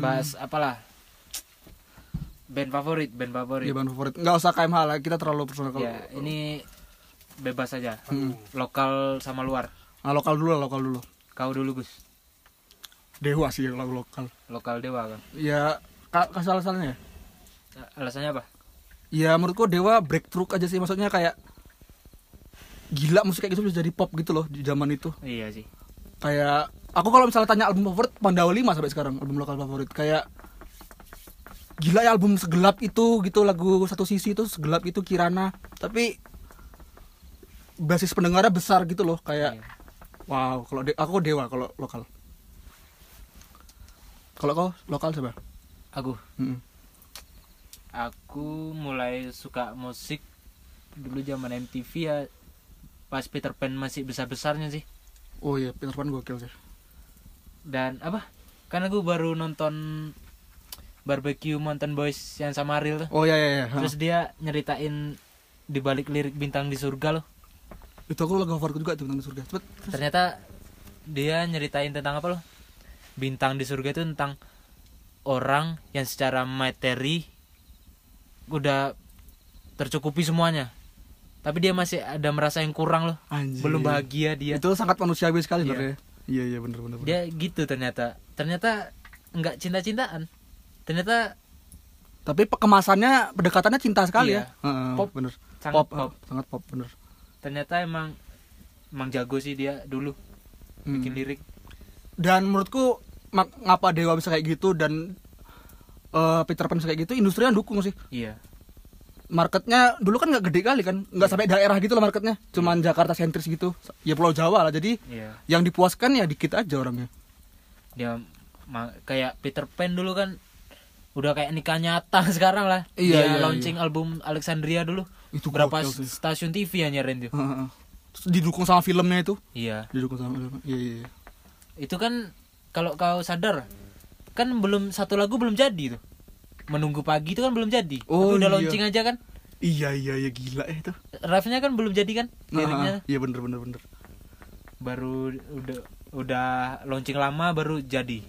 Bahas apalah? Band favorit, band favorit. Iya band favorit. Nggak usah KMH lah, kita terlalu personal kalau. Ya, ini bebas saja. Hmm. Lokal sama luar. Nah, lokal dulu lah, lokal dulu. Kau dulu, Gus. Dewa sih yang lagu lokal. Lokal Dewa kan. Ya, ka- kasih alasannya ya. Alasannya apa? Ya menurutku Dewa breakthrough aja sih, maksudnya kayak gila musik kayak gitu bisa jadi pop gitu loh di zaman itu. Iya sih. Kayak aku kalau misalnya tanya album favorit Pandawa 5 sampai sekarang album lokal favorit kayak gila ya album segelap itu gitu lagu satu sisi itu segelap itu Kirana tapi basis pendengarnya besar gitu loh kayak Iya. wow kalau de- aku dewa kalau lokal kalau kau lokal siapa Aku Mm-mm. aku mulai suka musik dulu zaman MTV ya pas Peter Pan masih besar-besarnya sih. oh iya Peter Pan gokil sih Dan apa? Kan aku baru nonton Barbecue Mountain Boys yang sama Ariel tuh. oh iya iya, iya. Terus dia nyeritain di balik lirik bintang di surga loh. itu aku lagu favoritku juga tuh tentang surga cepet terus. Ternyata dia nyeritain tentang apa loh? Bintang di surga itu tentang orang yang secara materi udah tercukupi semuanya. Tapi dia masih ada merasa yang kurang loh. Anjir. Belum bahagia dia. itu sangat manusiawi sekali Iya. sebenarnya iya iya bener bener, bener. Dia gitu ternyata. Ternyata nggak cinta-cintaan. Ternyata tapi kemasannya pendekatannya cinta sekali Iya. ya Pop, bener sangat pop, pop. sangat pop bener ternyata emang emang jago sih dia dulu Hmm. bikin lirik. dan menurutku ngapa dewa bisa kayak gitu dan eh, Peter Pan bisa kayak gitu industrinya dukung sih Iya. Marketnya dulu kan nggak gede kali kan nggak sampai daerah gitu loh marketnya cuman Jakarta sentris gitu ya Pulau Jawa lah jadi Iya. yang dipuaskan ya dikit aja orangnya Dia ma- kayak Peter Pan dulu kan udah kayak nikah nyata sekarang lah. Iya, dia iya, launching album Alexandria dulu. Itu berapa gokil stasiun TV yang nyarin tuh. Didukung sama filmnya itu Iya. didukung sama filmnya iya iya iya. Itu kan kalau kau sadar kan belum satu lagu belum jadi tuh. Menunggu pagi itu kan belum jadi. Oh, Tapi udah iya. launching aja kan. iya iya iya gila eh itu Rafnya kan belum jadi kan liriknya. Iya bener bener bener Baru udah udah launching lama baru jadi.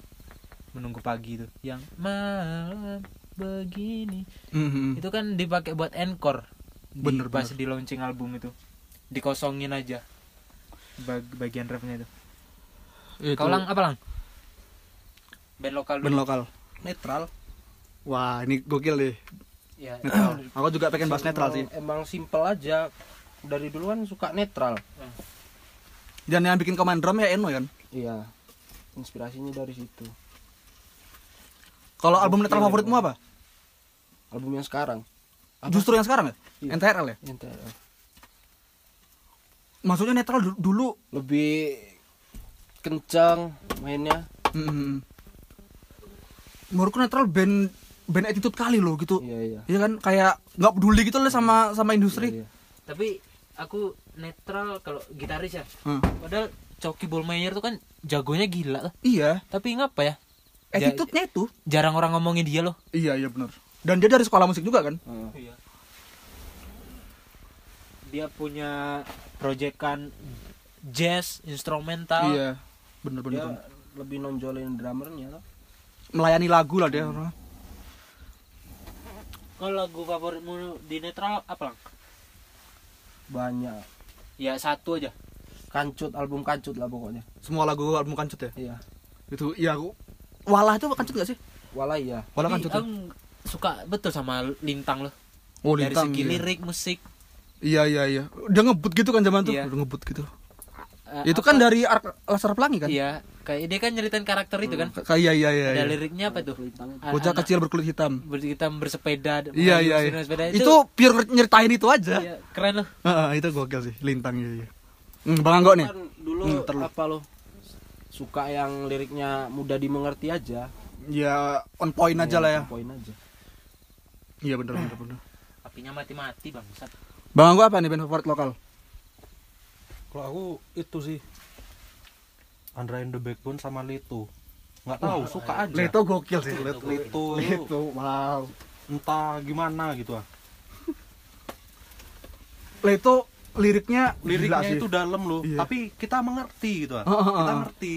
Menunggu pagi itu. Yang malam begini. Mhm. Itu kan dipakai buat encore. Di- Bener, pas bener. di launching album itu. Dikosongin aja. Bag- bagian refnya itu. Itu Kau lang apa lang? Band lokal band lokal netral wah ini gokil deh. Ya. netral. Aku juga pengen bahas netral sih. Emang simple aja dari dulu kan suka netral. Dan yang bikin command drum ya Eno kan? Iya inspirasinya dari situ. Kalau album netral Gokil, favoritmu Bang. apa? Album yang sekarang. Apa? justru yang sekarang ya? Iya. NTRL ya? NTRL. maksudnya netral du- dulu? Lebih kencang mainnya. Mm, menurutku netral band band attitude kali loh gitu iya iya Iya kan kayak nggak peduli gitu loh sama sama industri Iya, iya. Tapi aku netral kalau gitaris ya. Hmm. Padahal Coki Bolmayer tuh kan jagonya gila tuh. iya Tapi ngapa ya? Ja- attitude-nya itu jarang orang ngomongin dia loh. iya iya benar dan dia dari sekolah musik juga kan Heeh. Iya. Dia punya proyekan jazz instrumental. iya bener bener, dia bener. lebih nonjolin drummernya loh melayani lagu lah dia orang Kalau lagu favoritmu di netral apa lang? banyak Ya satu aja. kancut album kancut lah pokoknya semua lagu album kancut ya iya itu iya aku walah itu kancut gak sih walah iya walah Tapi kancut ya? aku suka betul sama Lintang loh. oh Dari Lintang, segi iya. lirik, musik. iya iya iya udah ngebut gitu kan zaman tuh Iya. udah ngebut gitu Eh, itu apa- kan dari Ar- Laskar Pelangi kan Iya, kayak dia kan nyeritain karakter itu kan. kayak iya iya iya, Ada iya. liriknya apa tuh? Bocah kecil berkulit hitam ber- kita bersepeda iya iya, iya. sepeda itu, pure nyeritain itu aja iya, keren loh Heeh, itu gokil sih lintang iya, iya. Hmm, bang Anggo nih kan dulu Hmm, terlalu. apa lo suka yang liriknya mudah dimengerti aja ya on point aja lah ya poin aja iya bener bener bener apinya mati-mati bang bang Anggo apa nih band favorit lokal Kalau aku itu sih Andra and the Backbone sama Leto. Nggak tahu, suka aja. Leto gokil sih Leto Leto Leto wow entah gimana gitu ah. Leto liriknya gila liriknya sih. itu dalam loh Iya. tapi kita mengerti gitu ah. Ah, ah, kita ah. ngerti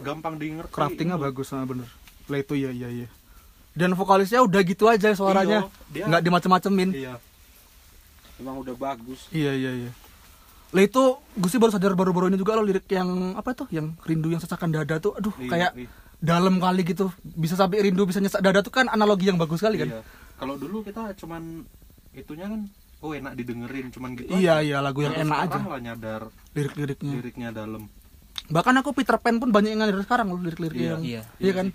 gampang di ngerti craftingnya Itu. bagus nah bener lah itu ya iya iya dan vokalisnya udah gitu aja suaranya Iya, dia- nggak dimacem-macemin iya Emang udah bagus. iya iya iya lah itu gue sih baru sadar baru-baru ini juga lo lirik yang apa tuh yang rindu yang sesakan dada tuh aduh Iya, kayak iya. dalam kali gitu bisa sampai rindu bisa nyesak dada tuh kan analogi yang bagus sekali kan Iya. kalau dulu kita cuman itunya kan oh enak didengerin cuman gitu iya aja. iya lagu yang enak aja lah nyadar lirik-liriknya liriknya dalam bahkan aku Peter Pan pun banyak yang dari sekarang loh lirik-lirik Iya, yang iya. iya kan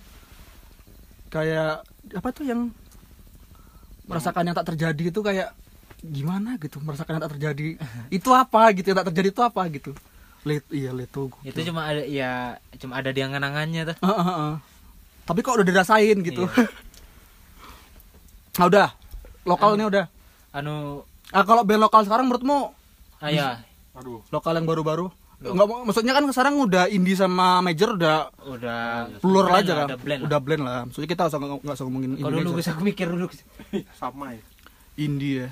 kayak apa tuh yang merasakan yang tak terjadi itu kayak gimana gitu merasakan yang tak terjadi. Itu apa gitu yang tak terjadi itu apa gitu. Let, iya leto itu cuma ada ya cuma ada di angan-angannya tuh. Ah, ah, ah. tapi kok udah dirasain gitu? Iya. nah udah. Lokalnya udah. Anu. Ah kalau band lokal sekarang menurutmu? Ah ya aduh. Lokal yang baru-baru? Enggak, maksudnya kan sekarang udah indie sama major udah udah plural blend aja lah, kan? udah blend udah blend lah. Maksudnya kita usah nggak usah ngomongin kalau dulu bisa aku mikir dulu sama ya. Indie ya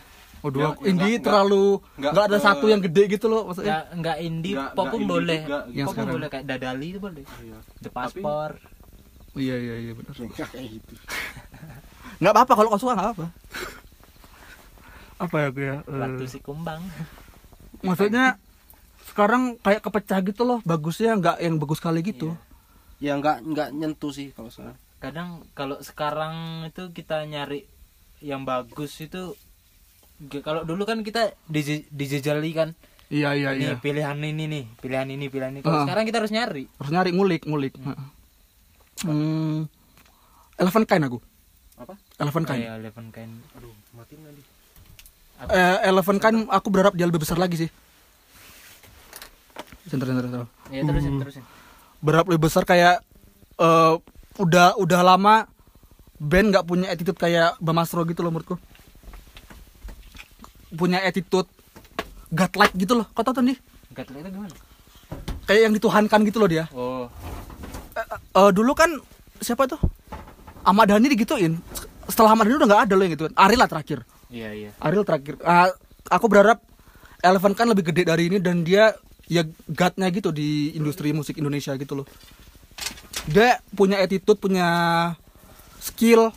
oh dua yang indie nggak- terlalu nggak nggak ada ke- satu yang gede gitu loh maksudnya ya enggak indie Nggak- pop nggak pun indie boleh juga gitu. Yang pop pun sekarang. boleh kayak dadali itu boleh Iya. the passport iya iya iya benar Enggak kayak gitu. nggak apa-apa kalau kau suka nggak apa apa ya gue ya eh, batu si kumbang maksudnya sekarang kayak kepecah gitu loh bagusnya nggak yang bagus sekali gitu Ya enggak enggak nyentuh sih kalau sekarang. kadang kalau sekarang itu kita nyari yang bagus itu kalau dulu kan kita dije- dijejali kan. Iya iya ini iya. pilihan ini nih pilihan ini pilihan ini. Kalau Ah. sekarang kita harus nyari. Harus nyari ngulik ngulik. Hmm. Eleven Kind aku. Apa? Eleven Kind. Kayak Eleven Kind. Aduh matiin tadi eh, Eleven Kind aku berharap dia lebih besar lagi sih. Center, center, center. ya terusin Hmm. terusin. Berharap lebih besar kayak eh, udah udah lama band nggak punya attitude kayak Bamastro gitu loh menurutku punya attitude godlike gitu loh. Kau tau tuh nih? Tahu itu gimana? Kayak yang dituhankan gitu loh dia. Oh. Eh, dulu kan siapa tuh? Ahmad Dhani digituin. Setelah Ahmad Dhani udah nggak ada loh yang gituin Ariel lah terakhir. Iya iya. Ariel terakhir. Ah, aku berharap Eleven kan lebih gede dari ini dan dia ya godnya gitu di industri musik Indonesia gitu loh. Dia punya attitude punya skill.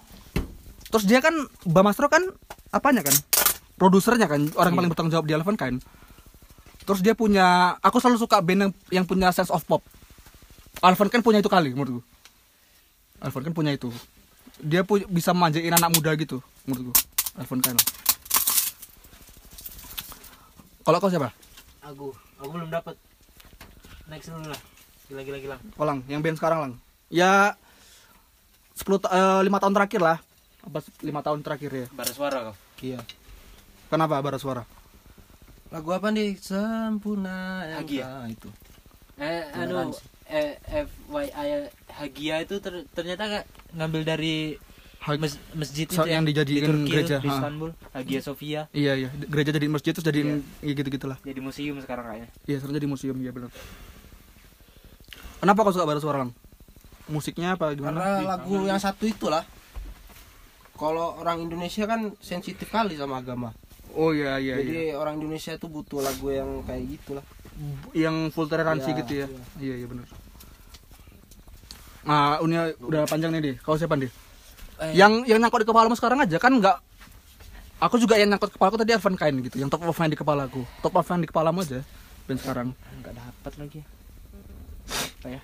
Terus dia kan Bamastro kan apanya kan produsernya kan orang yang paling bertanggung jawab di Eleven kan. Terus dia punya aku selalu suka band yang, yang punya sense of pop. Eleven kan punya itu kali menurutku Eleven kan punya itu. Dia pu- bisa manjain anak muda gitu menurutku Eleven kan. Kalau kau siapa? Aku. Aku belum dapat next dulu lah. Gila gila gila Kolang, yang band sekarang lang. Ya 10 ta- eh, lima tahun terakhir lah. Apa lima tahun terakhir ya? bara suara kau? Iya. Kenapa bara suara? Lagu apa nih? Sempurna Hagia. itu. eh anu eh, FYI Hagia itu ter- ternyata gak ngambil dari Ha- mes- masjid itu yang ya, dijadiin di Turki gereja, di ha. Istanbul Hagia Sophia Iya iya, gereja jadi masjid terus jadiin ya gitu gitulah. jadi museum sekarang kayaknya Iya, sekarang jadi museum ya benar. Kenapa kau suka bara suara lang? Musiknya apa gimana? Karena lagu yang satu itulah. Kalau orang Indonesia kan sensitif kali sama agama. Oh iya iya Jadi iya. orang Indonesia tuh butuh lagu yang kayak gitulah. Yang full toleransi Iya, gitu ya. iya. Iya iya benar. Nah, udah udah panjang nih deh. Kau siapa deh? Eh, yang yang nyangkut di kepalamu sekarang aja kan nggak aku juga yang nyangkut kepalaku tadi Evan Kain gitu yang top of mind di kepalaku top of mind di kepalamu aja band sekarang nggak dapat lagi apa ya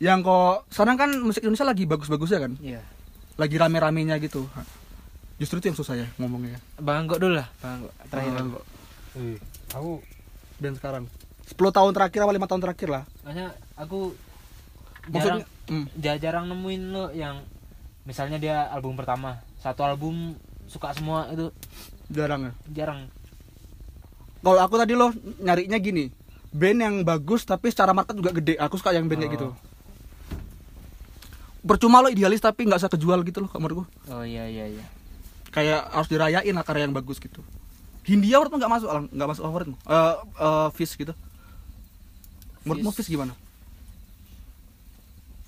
yang kok sekarang kan musik Indonesia lagi bagus-bagusnya kan iya lagi rame-ramenya gitu justru itu yang susah ya ngomongnya bang Anggo dulu lah bang Anggo terakhir Ah, kok. eh aku band sekarang. 10 tahun terakhir atau lima tahun terakhir lah? Makanya aku maksudnya jarang hmm, ja- jarang nemuin lo yang misalnya dia album pertama. Satu album suka semua itu. Jarang ya? Jarang. Kalau aku tadi loh nyarinya gini band yang bagus tapi secara market juga gede. Aku suka yang band kayak Oh. gitu percuma lo idealis tapi nggak usah kejual gitu loh menurutku. Oh iya iya iya kayak harus dirayain lah karya yang bagus gitu. Hindia menurutmu nggak masuk nggak masuk favoritmu eh eh, Fish gitu. Menurutmu Fish. Fish gimana?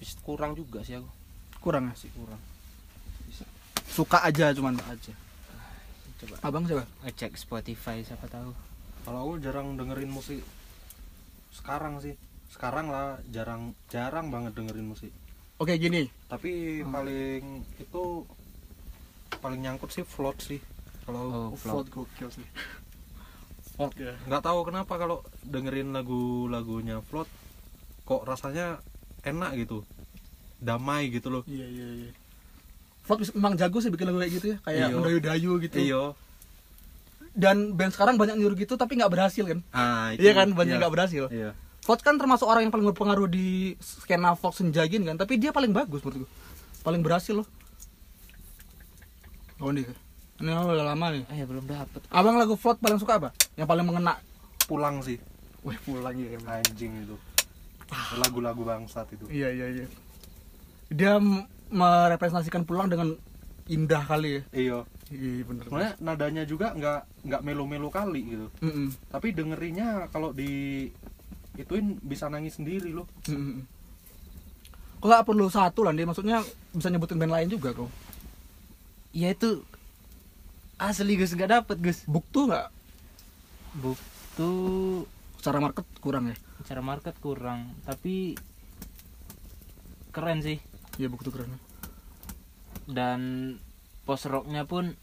Bis- Kurang juga sih aku. kurang ya? Masih kurang. Suka aja cuman. Aja. coba. Abang siapa? Ngecek Spotify siapa tahu. Kalau aku jarang dengerin musik. Sekarang sih. Sekarang lah jarang jarang banget dengerin musik. Oke gini. Tapi paling itu paling nyangkut sih float sih. Kalau Oh, Float. Float. Gokil sih. Float. Ya nggak tahu kenapa kalau dengerin lagu-lagunya float kok rasanya enak gitu. Damai gitu loh. Iya iya iya. Float memang jago sih bikin lagu kayak gitu ya kayak Iya. mendayu-dayu gitu. Iyo. Dan band sekarang banyak niru gitu tapi nggak berhasil kan? Ah iya kan? Banyak nggak berhasil. Iya. Float kan termasuk orang yang paling berpengaruh di skena folk senja gini kan? Tapi dia paling bagus menurut gue paling berhasil loh oh nih ini udah lama nih. Eh belum dapet. Abang lagu Float paling suka apa? Yang paling mengena. Pulang sih. Wih pulang ya anjing itu. Lagu-lagu bangsat itu. Iya iya iya. Dia merepresentasikan pulang dengan indah kali ya. iyo Iya bener. sebenarnya nadanya juga nggak nggak melo-melo kali gitu. Mm-mm. tapi dengerinnya kalau di ituin bisa nangis sendiri loh. Mm-mm. Kok nggak perlu satu lah dia maksudnya bisa nyebutin band lain juga kok. Ya itu asli Gus nggak dapet Gus Buktu nggak buktu secara market kurang ya? cara market kurang tapi keren sih Iya buktu keren. dan post rocknya pun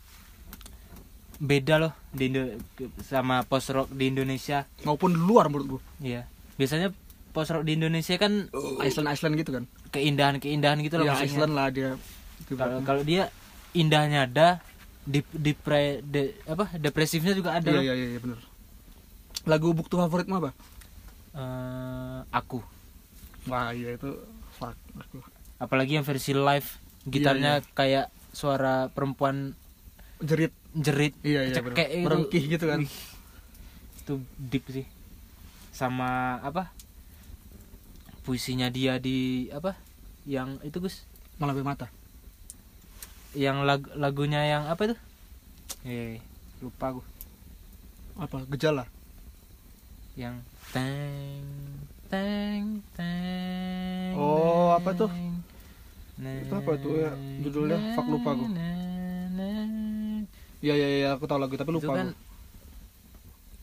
beda loh di Indo- sama post rock di Indonesia Maupun di luar menurut gua. Iya. Biasanya post rock di Indonesia kan Iceland Iceland gitu kan. keindahan-keindahan gitu loh Iya musiknya. Iceland lah dia. Kalau kalau dia indahnya ada, di depre de- apa depresifnya juga ada. Iya iya iya iya, bener. Lagu buktu favoritmu apa? Eh, aku. Wah iya itu fuck. aku. Apalagi yang versi live, gitarnya Iya, kayak suara perempuan Jerit. jerit, Iya iya cekek gitu. Merengkih gitu kan. Wih, Itu deep sih. Sama apa? Puisinya dia di apa? Yang itu Gus, Malah mata. Yang lag- lagunya yang apa itu? Eh, lupa gue. Apa? Gejala. Yang teng teng teng. Oh, apa tuh? Itu apa tuh ya? Judulnya? Fuck, lupa gua. Iya iya iya aku tahu lagu tapi Itu lupa. kan.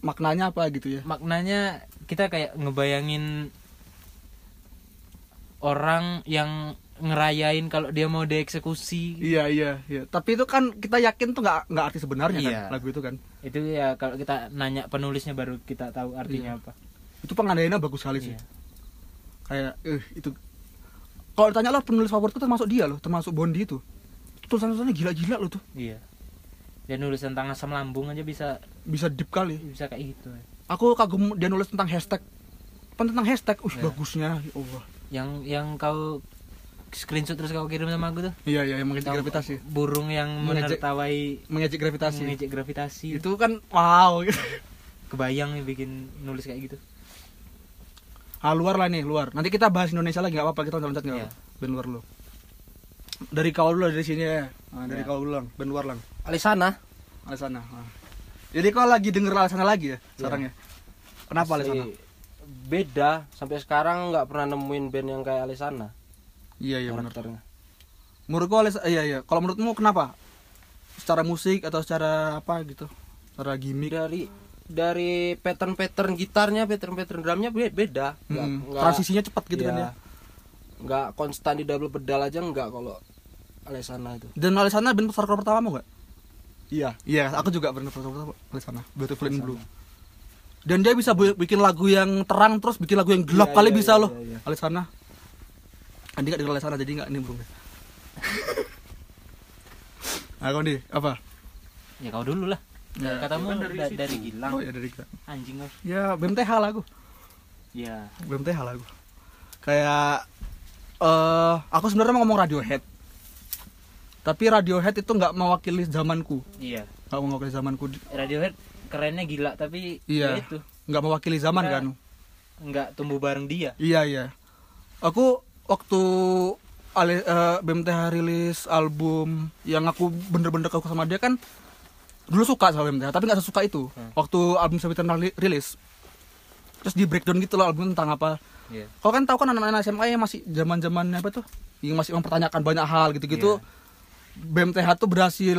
Maknanya apa gitu ya? maknanya kita kayak ngebayangin orang yang ngerayain kalau dia mau dieksekusi Iya iya iya. Tapi itu kan kita yakin tuh nggak nggak arti sebenarnya Iya. kan lagu itu kan. itu ya kalau kita nanya penulisnya baru kita tahu artinya Iya. apa Itu pengandaiannya bagus sekali sih. Iya. Kayak eh itu kalau ditanya lo penulis favoritku termasuk dia loh, termasuk Bondi itu. Tulisan-tulisannya gila-gila loh tuh. iya dia nulis tentang asam lambung aja bisa Bisa deep kali. bisa kayak gitu Aku kagum dia nulis tentang hashtag. Apa tentang hashtag? Uh, Iya. bagusnya. Ya Allah. yang yang kau screenshot terus kau kirim sama aku tuh Iya iya yang mengejek gravitasi. burung yang Mengejek- menertawai Mengejek gravitasi. mengejek gravitasi Itu kan wow. kebayang nih bikin nulis kayak gitu Ah, luar lah nih, luar. Nanti kita bahas Indonesia lagi nggak apa-apa, kita loncat nggak Iya. apa-apa. Band luar lu. Dari kau dulu dari sini ya. Nah, dari Iya. kau dulu lang, band luar lang. Alisana Alisana. Nah. Jadi kau lagi denger Alisana lagi ya sekarang ya? Kenapa Asli Alisana? beda sampai sekarang nggak pernah nemuin band yang kayak Alisana Iya iya karakternya Menurutku Alisana iya iya. Kalau menurutmu kenapa? Secara musik atau secara apa gitu? Secara gimmick? dari dari pattern pattern gitarnya pattern pattern drumnya be- beda Hmm, nggak- Transisinya cepat gitu kan iya. ya. nggak konstan di double pedal aja nggak kalau Alisana itu Dan Alisana band hardcore pertamamu nggak? Iya. Iya, aku juga pernah pertama Alisana, Beautiful in Blue. Dan dia bisa bikin lagu yang terang terus bikin lagu yang gelap Iya, kali iya, bisa iya, loh. iya, iya. Alisana. Andi nggak denger Alisana jadi nggak nimbrung. Nah, kau nih apa? ya kau dulu lah Ya, katamu kan dari da- situ. dari Gilang Oh ya dari kita. anjing kau Ya BMTH lah aku. ya BMTH lah aku. Kayak eh aku sebenarnya mau ngomong Radiohead. Tapi Radiohead itu nggak mewakili zamanku. iya Nggak mewakili zamanku. Radiohead kerennya gila tapi Iya. ya itu Nggak mewakili zaman Kita- kan. nggak tumbuh bareng dia Iya iya. Aku waktu Ale, eh, BMTH rilis album yang aku bener-bener kagum sama dia kan dulu suka sama BMTH tapi nggak sesuka itu. Hmm. waktu album Sebetulnya rilis terus di breakdown gitu loh album tentang apa. Iya. Kau kan tahu kan anak-anak SMA yang masih zaman zamannya apa tuh? Yang masih mempertanyakan banyak hal gitu-gitu. BMTH tuh berhasil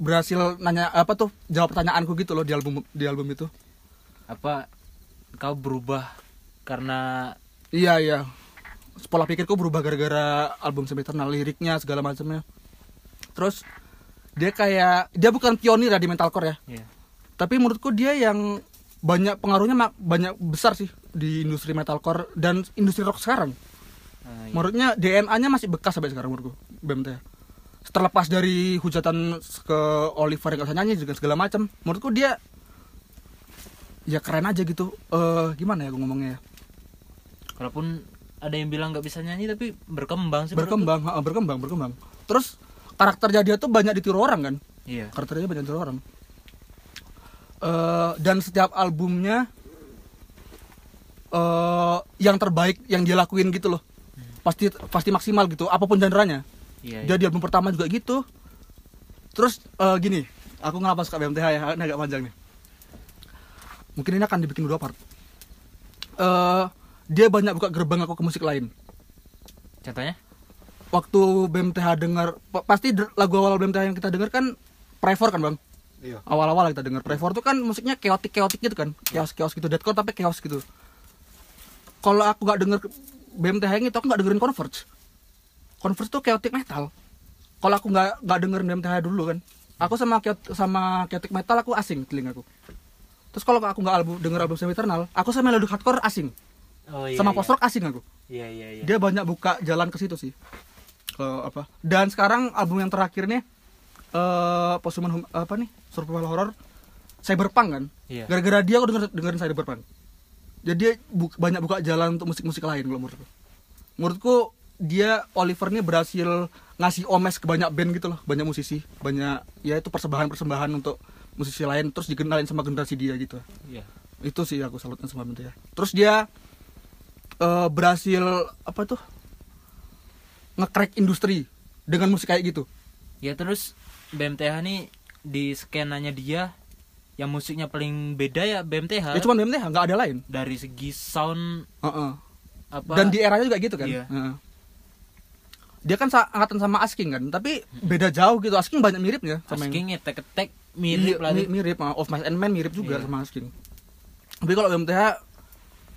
berhasil nanya apa tuh jawab pertanyaanku gitu loh di album di album itu. Apa kau berubah karena Iya iya. Pola pikirku berubah gara-gara album Sempiternal liriknya segala macamnya. Terus dia kayak dia bukan pionir ya di metalcore ya. ya Tapi menurutku dia yang banyak pengaruhnya mak- banyak besar sih di industri metalcore dan industri rock sekarang. Nah, iya. Menurutnya DNA-nya masih bekas sampai sekarang menurutku BMT. Terlepas dari hujatan ke Oliver yang nyanyi juga segala macam, menurutku dia ya keren aja gitu. Eh gimana ya gue ngomongnya ya? kalaupun ada yang bilang nggak bisa nyanyi tapi berkembang sih berkembang, ha, berkembang, berkembang. Terus karakternya dia tuh banyak ditiru orang kan? iya Karakternya banyak ditiru orang. Eh dan setiap albumnya eh yang terbaik yang dia lakuin gitu loh. Pasti pasti maksimal gitu, apa pun genre-nya. iya, Dia di album pertama juga gitu. Terus eh, gini, aku kenapa suka BMTH ya? Ini agak panjang nih. Mungkin ini akan dibikin dua part. Eh dia banyak buka gerbang aku ke musik lain. contohnya Waktu BMTH dengar pa- pasti lagu awal BMTH yang kita dengar kan Prevor kan, Bang? Iya. Awal-awal kita dengar Prevor tuh kan musiknya chaotic-chaotic gitu kan. Chaos-chaos gitu, deathcore tapi chaos gitu. Kalau aku nggak denger BMTH yang itu aku nggak dengerin Converge. Converge tuh chaotic metal. Kalau aku nggak nggak dengerin BMTH dulu kan, aku sama sama chaotic metal aku asing telingaku. Terus kalau aku nggak album denger album Semi Eternal, aku sama melodic hardcore asing. Oh iya sama iya. post rock asing aku. iya iya iya Dia banyak buka jalan ke situ sih. Ke apa? Dan sekarang album yang terakhir nih eh Posthuman Hum- apa nih? Survival horror Cyberpunk kan? Iya. Gara-gara dia aku denger dengerin Cyberpunk. Jadi dia bu- banyak buka jalan untuk musik-musik lain kalau menurutku. Menurutku dia Oliver ini berhasil ngasih omes ke banyak band gitu loh, banyak musisi, banyak ya itu persembahan-persembahan untuk musisi lain terus dikenalin sama generasi dia gitu. iya Itu sih aku salutnya sama ya. Terus dia eh, berhasil apa tuh? nge-crack industri dengan musik kayak gitu. ya terus BMTH nih di skenanya dia yang musiknya paling beda ya BMTH Ya cuma BMTH nggak ada lain. dari segi sound Heeh. apa Dan di eranya juga gitu kan. Iya. Heeh. Dia kan angkatan sama Asking kan, tapi beda jauh gitu. Asking banyak miripnya sama yang Asking ngetek ketek mirip Iya, mi- tuh. mirip uh, Of Mice and Men mirip juga Iya. sama Asking. Tapi kalau BMTH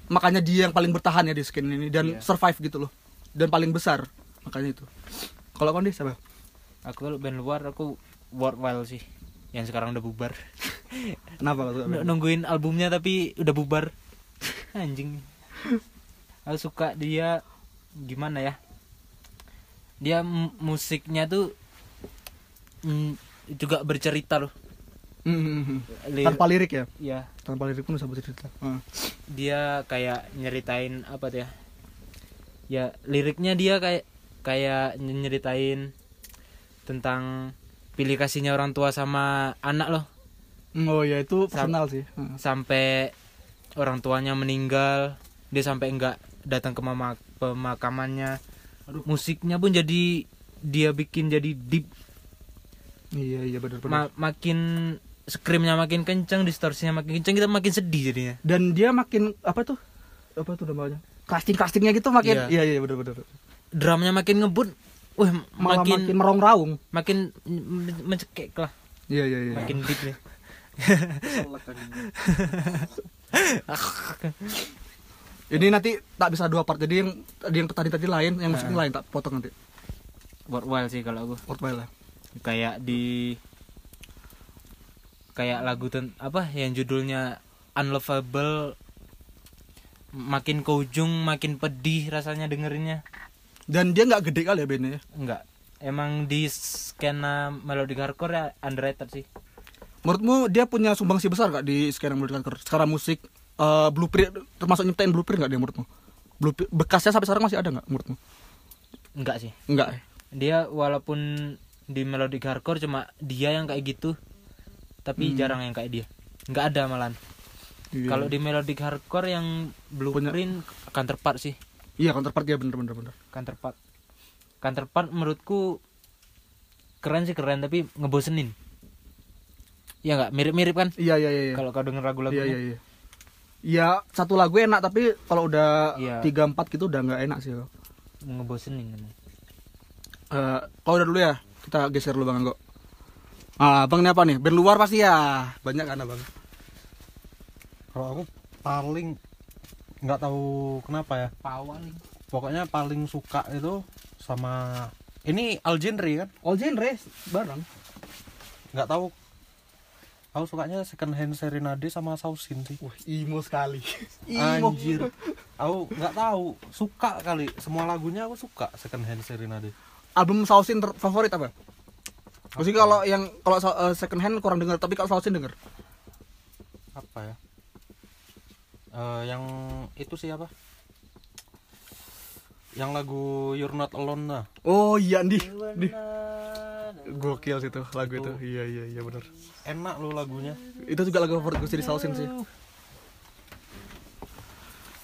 makanya dia yang paling bertahan ya di skin ini dan Iya. survive gitu loh. Dan paling besar makanya itu. Kalau Kondi siapa? aku kalau band luar aku Worthwhile sih yang sekarang udah bubar Kenapa kalau N- nungguin albumnya tapi udah bubar anjing aku suka dia gimana ya dia m- musiknya tuh mm, juga bercerita loh Hmm, Lir- tanpa lirik ya? ya Tanpa lirik pun bisa bercerita. Heeh. dia kayak nyeritain apa tuh ya ya liriknya dia kayak kayak nyeritain tentang pilih kasihnya orang tua sama anak loh Oh ya itu Sam- personal sih. Heeh. sampai orang tuanya meninggal dia sampai enggak datang ke mama pemakamannya musiknya pun jadi dia bikin jadi deep Iya iya benar benar. Ma- makin screamnya makin kencang distorsinya makin kencang kita makin sedih jadinya Dan dia makin apa tuh? Apa tuh namanya? Casting castingnya gitu makin Iya. iya iya benar benar. drumnya makin ngebut wah Malah makin, makin merong raung. makin men- mencekik lah Iya iya iya. makin deep nih Ini nanti tak bisa dua part. Jadi yang tadi yang tadi tadi lain, yang musiknya lain tak potong nanti. worthwhile sih kalau aku Worthwhile lah. kayak di kayak lagu ten apa yang judulnya unlovable makin ke ujung makin pedih rasanya dengerinnya Dan dia nggak gede kali ya bandnya ya. enggak emang di skena melodic hardcore ya underrated sih Menurutmu dia punya sumbangsi besar gak di skena musik hardcore? Secara musik eh, blueprint termasuk nyiptain blueprint gak dia menurutmu? Blueprint bekasnya sampai sekarang masih ada nggak menurutmu? enggak sih Enggak ya. dia walaupun di melodic hardcore cuma dia yang kayak gitu tapi jarang yang kayak dia nggak ada malahan Iya. kalau di melodic hardcore yang blueprint counterpart sih Iya counterpart dia bener bener bener. counterpart counterpart menurutku keren sih keren tapi ngebosenin ya nggak mirip-mirip kan Iya iya iya. iya. kalau kau denger lagu-lagunya Iya iya iya. Ya satu lagu enak tapi kalau udah Iya. tiga empat gitu udah nggak enak sih. ngebosenin emang. Eh, kau udah dulu ya kita geser dulu bang Anggo. Ah bang ini apa nih? Band luar pasti ya? Banyak kan bang. kalau aku paling nggak tahu kenapa ya. Pawaling. pokoknya paling suka itu sama ini all genre kan? All genre bareng. Nggak tahu. Aku sukanya second hand serenade sama sausin sih. Wah imo sekali. Anjir. Aku nggak tahu. Suka kali. Semua lagunya aku suka second hand serenade. Album Sausin favorit apa Maksudnya kalau yang kalau eh, second hand kurang denger tapi kalau Sausin denger? Apa ya? Eh, yang itu sih apa? Yang lagu You're Not Alone nah oh iya di di gokil sih tuh lagu itu. Iya iya iya benar enak loh lagunya. Itu juga lagu favorit gue sih di Sausin sih.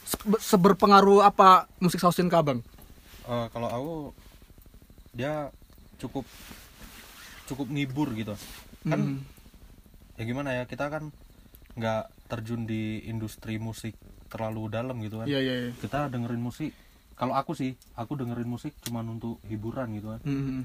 Se- seberpengaruh apa musik Sausin ke abang? Eh, kalau aku dia cukup cukup ngibur gitu. Kan Hmm. ya gimana ya kita kan nggak terjun di industri musik terlalu dalam gitu kan. Iya iya iya. Kita dengerin musik kalau aku sih aku dengerin musik cuman untuk hiburan gitu kan. Hmm.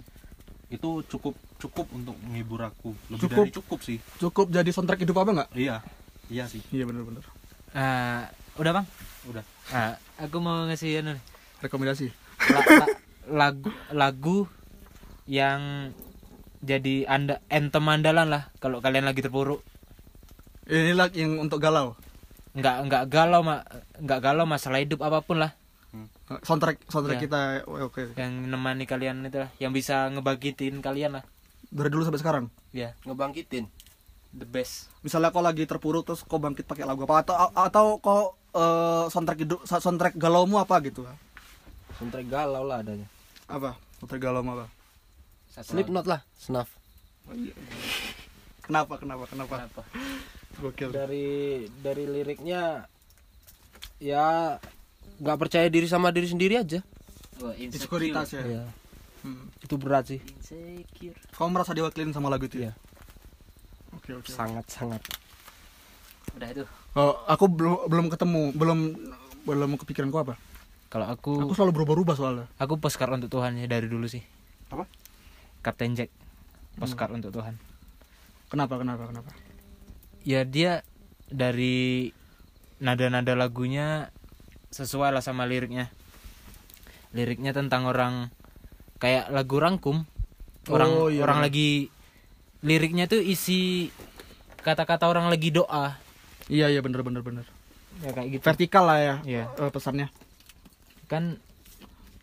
itu cukup cukup untuk menghibur aku. Lebih Cukup. dari cukup sih. Cukup jadi soundtrack hidup apa nggak? Iya iya sih. Iya benar benar Ah, udah bang. udah. Ah, aku mau ngasih anu nih. rekomendasi. La- la- lagu lagu yang jadi anda anthem andalan lah kalau kalian lagi terpuruk. Inilah yang untuk galau. Nggak nggak galau mak. Nggak galau masalah hidup apa pun lah. Eh, soundtrack soundtrack Iya. kita oh, oke yang menemani kalian itu lah yang bisa ngebangkitin kalian lah. Dari dulu sampai sekarang? Ya. Ngebangkitin? The best. Misalnya kau lagi terpuruk terus kau bangkit pakai lagu apa? Atau atau kau eh, soundtrack hidup soundtrack galaumu apa gitu soundtrack galau lah adanya. Apa? Soundtrack galaumu apa Satu Slipknot lah Snuff. Kenapa kenapa kenapa? Kenapa? gokil. Dari dari liriknya ya nggak percaya diri sama diri sendiri aja. Wah, insekuritas ya? Iya, Hmm. itu berat sih. Insecure. Kau merasa diwakilin sama lagu itu ya? Iya. oke oke sangat sangat udah itu. Oh, aku belum belum ketemu belum belum kepikiran kau apa? Kalau aku aku selalu berubah-ubah soalnya. Aku postcard untuk Tuhan ya dari dulu sih. Apa? Kapten Jack postcard untuk Tuhan. Kenapa kenapa kenapa? Ya dia dari nada-nada lagunya sesuai lah sama liriknya. Liriknya tentang orang kayak lagu rangkum. Orang Oh, iya, orang lagi liriknya tuh isi kata-kata orang lagi doa. Iya iya bener bener bener. Ya kayak gitu. Vertikal lah ya Iya. eh, pesannya. Kan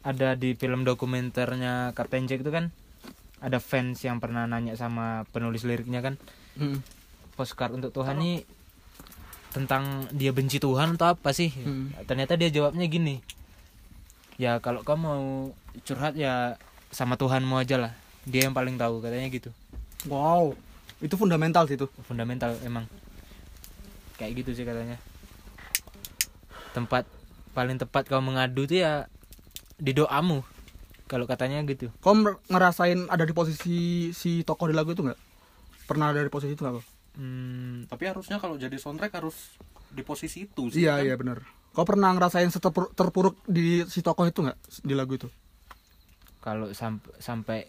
ada di film dokumenternya Kapten Jack itu kan ada fans yang pernah nanya sama penulis liriknya kan Hmm. postcard untuk Tuhan ini tentang dia benci Tuhan atau apa sih? Hmm. ternyata dia jawabnya gini ya kalau kamu mau curhat ya sama Tuhanmu aja lah. Dia yang paling tahu katanya gitu. Wow itu fundamental sih itu. Fundamental emang. Kayak gitu sih katanya. Tempat paling tepat kau mengadu tuh ya di doamu kalau katanya gitu. Kau mer- ngerasain ada di posisi si tokoh di lagu itu nggak? Pernah ada di posisi itu nggak kau? hmm, tapi harusnya kalau jadi soundtrack harus di posisi itu sih iya kan? iya bener kau pernah ngerasain seterpuruk terpuruk di si tokoh itu nggak di lagu itu? Kalau sampai sampai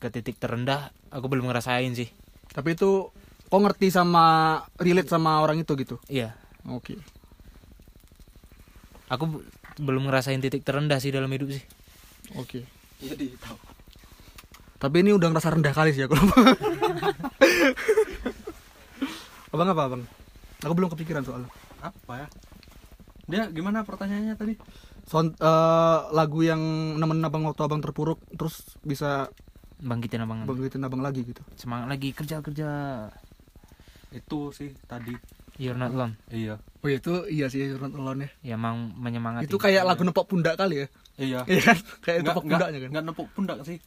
ke titik terendah aku belum ngerasain sih. Tapi itu kau ngerti sama relate sama orang itu gitu? Iya. Oke. Aku b- belum ngerasain titik terendah sih dalam hidup sih oke. Jadi tahu tapi ini udah ngerasa rendah kali sih aku abang apa abang? Aku belum kepikiran soalnya. Apa ya? Dia gimana pertanyaannya tadi? Sound, eh, lagu yang nemenin abang waktu abang terpuruk terus bisa bangkitin abang. bangkitin abang lagi gitu. Semangat lagi kerja kerja. Itu sih tadi. You're not alone. Iya. Oh itu iya sih You're Not Alone ya ya emang menyemangati. Itu kayak lagu nepok pundak kali ya iya. Iya kan? Kayak nggak nggak pundaknya kan? nggak nepuk pundak sih.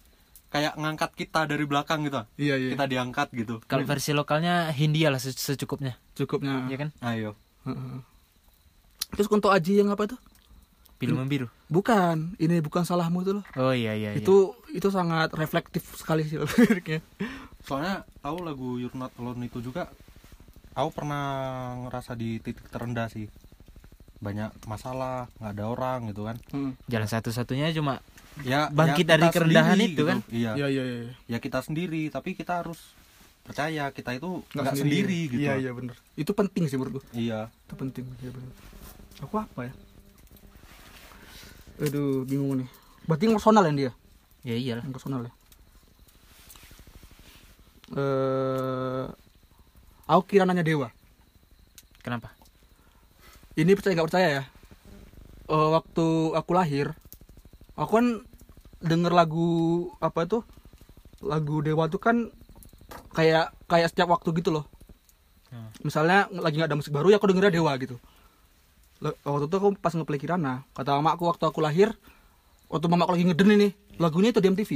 Kayak ngangkat kita dari belakang gitu. Iya iya. Kita diangkat gitu. Kalau versi lokalnya Hindia lah se- secukupnya. Cukupnya ya kan? Ayo Heeh. terus untuk Aji yang apa itu? Film membiru. Bukan. Ini bukan salahmu itu loh. Oh iya iya iya. itu itu sangat reflektif sekali sih liriknya. Soalnya tahu lagu You're Not Alone itu juga aku pernah ngerasa di titik terendah sih banyak masalah nggak ada orang gitu kan. Heeh. jalan satu-satunya cuma ya Bangkit ya dari kerendahan sendiri itu kan? iya. Iya iya iya ya kita sendiri tapi kita harus percaya kita itu nggak nggak sendiri. gitu. Iya iya bener. Itu penting sih menurutku iya. Itu penting iya bener. Aku apa ya? Aduh bingung nih. Berarti yang personal ya dia? Ya iyalah. Yang personal ya? Eh aku kira nanya dewa. Kenapa ini percaya nggak percaya ya? Eh, waktu aku lahir aku kan denger lagu apa itu? Lagu dewa tuh kan kayak kayak setiap waktu gitu loh. Hmm. misalnya lagi nggak ada musik baru ya aku dengernya dewa gitu. Waktu itu aku pas ngeplay Kirana. Kata mama aku waktu aku lahir waktu mama aku lagi ngeden ini lagunya itu di MTV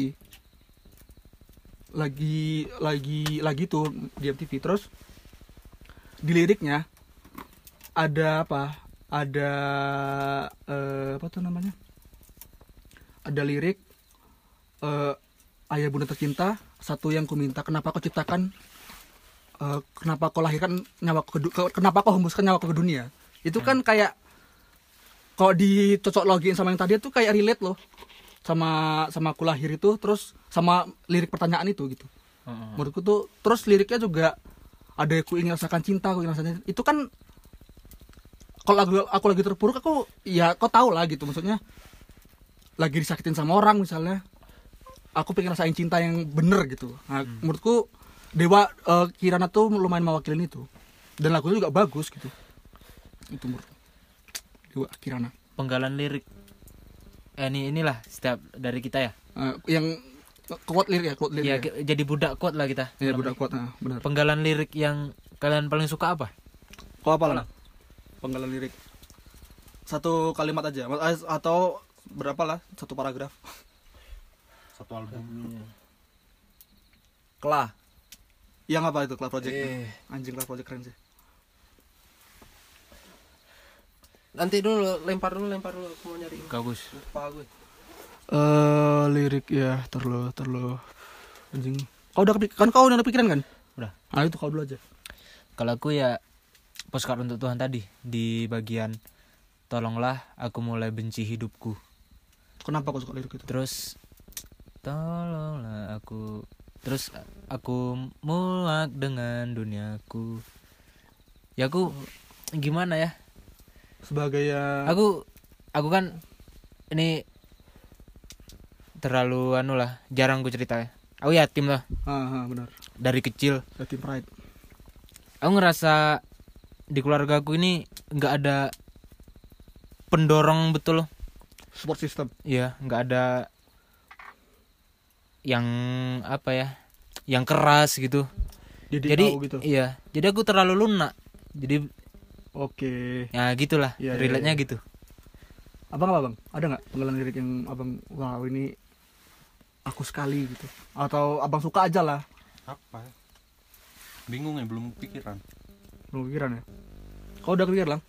lagi lagi lagi tuh di MTV terus di liriknya ada apa? Ada eh, apa tuh namanya? Ada lirik eh, ayah bunda tercinta satu yang ku minta kenapa kau ciptakan eh, kenapa kau lahirkan nyawa ke, kenapa kau hembuskan nyawa ke dunia? Itu kan kayak kalau dicocok login sama yang tadi tuh kayak relate loh. Sama sama aku lahir itu terus sama lirik pertanyaan itu gitu. Heeh. menurutku tuh terus liriknya juga ada aku ingin rasakan cinta aku ingin rasakan itu kan kalau lagu aku lagi terpuruk aku ya kau tahu lah gitu maksudnya. Lagi disakitin sama orang misalnya. Aku pengen rasain cinta yang bener gitu. Nah, menurutku dewa eh, Kirana tuh lumayan mewakilin itu. Dan lagunya juga bagus gitu. Itu menurut dewa Kirana. Penggalan lirik. Eh, ini inilah setiap dari kita ya. Eh, yang kuat lirik ya kuat lirik ya ya, jadi budak kuat lah kita. Ya budak kuat nah, benar. Penggalan lirik yang kalian paling suka apa? Kau apa lah? Penggalan lirik. Satu kalimat aja eh, atau berapa lah? Satu paragraf. satu album Kelah. Yang apa itu Club Project? Eh. Anjing Club Project keren sih. Nanti dulu lempar dulu lempar dulu aku mau nyari. bagus Lupa gue. Eh lirik ya, terlalu terlalu anjing. Kau udah kan kau udah ada pikiran kan? Udah. Ah itu kau dulu aja. kalau aku ya postcard untuk Tuhan tadi. Di bagian tolonglah aku mulai benci hidupku. Kenapa kau suka lirik itu? terus tolonglah aku. Terus aku muak dengan duniaku. Ya aku gimana ya? Sebagai ya aku aku kan ini terlalu anu lah jarang ku cerita ya. Aku yatim lah. Ah, ah, benar. dari kecil. Yatim pride. aku ngerasa di keluarga aku ini nggak ada pendorong betul loh Support system. Iya, nggak ada yang apa ya, yang keras gitu. Jadi, jadi gitu. iya, jadi aku terlalu lunak. Jadi Oke. ya gitulah, Iya, iya, relate-nya iya. gitu. Abang apa bang? Ada nggak penggalan lirik yang abang wow ini aku sekali gitu? Atau abang suka aja lah? apa ya bingung ya belum pikiran Belum pikiran ya? Kau udah pikir lang?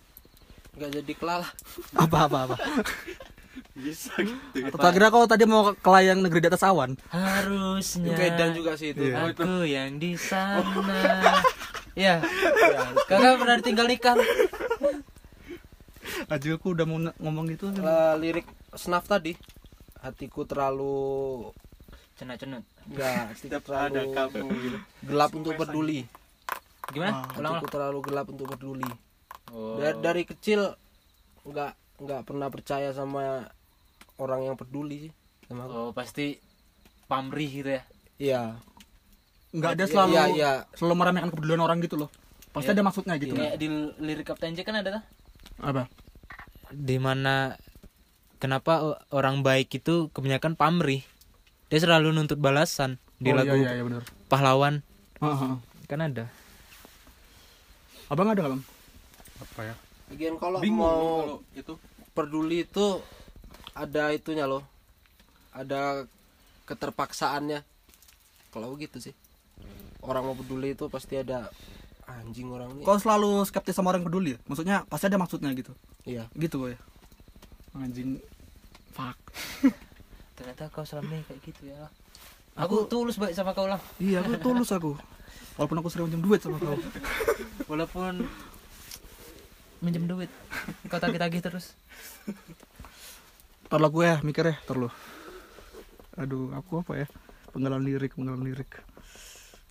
Enggak jadi kelah lah. Apa apa apa? bisa gitu Atau tak kira kau tadi mau ke layang negeri di atas awan? Harusnya Medan juga sih itu. Iya. aku yang di sana. ya, kakak pernah tinggal nikah. Aja aku udah mau ngomong gitu. Eh, lirik Snaf tadi. Hatiku terlalu Cenat-cenut. enggak setiap terlalu ada kamu gitu gelap untuk peduli. Gimana? Ulang Hatiku terlalu gelap untuk peduli. Oh. Dari, dari kecil enggak enggak pernah percaya sama orang yang peduli sih sama aku. Oh, pasti pamrih gitu ya. Iya. nggak ada Iya, selalu iya, iya. selalu meremehkan kepedulian orang gitu loh. Pasti Iya. ada maksudnya gitu. Kayak di lirik Kapten Jack kan ada tuh. Apa? di mana kenapa orang baik itu kebanyakan pamrih dia selalu nuntut balasan di oh, lagu iya, iya, iya, benar. pahlawan Ah, ah, ah. kan ada Abang ada nggak bang? apa ya Lagian kalau bingung mau kalau itu peduli itu ada itunya loh. Ada keterpaksaannya. Kalau gitu sih. Orang mau peduli itu pasti ada anjing orang ini. Kau selalu skeptis sama orang peduli ya? Maksudnya pasti ada maksudnya gitu. Iya. Gitu ya. Anjing. Fuck. ternyata kau selama ini kayak gitu ya aku, tulus baik sama kau lah Iya, aku tulus aku. Walaupun aku sering minjem duit sama kau. walaupun minjem duit kau tagih-tagih terus Ntar gue ya mikir ya, ntar lu. Aduh, aku apa ya? Penggalan lirik, penggalan lirik.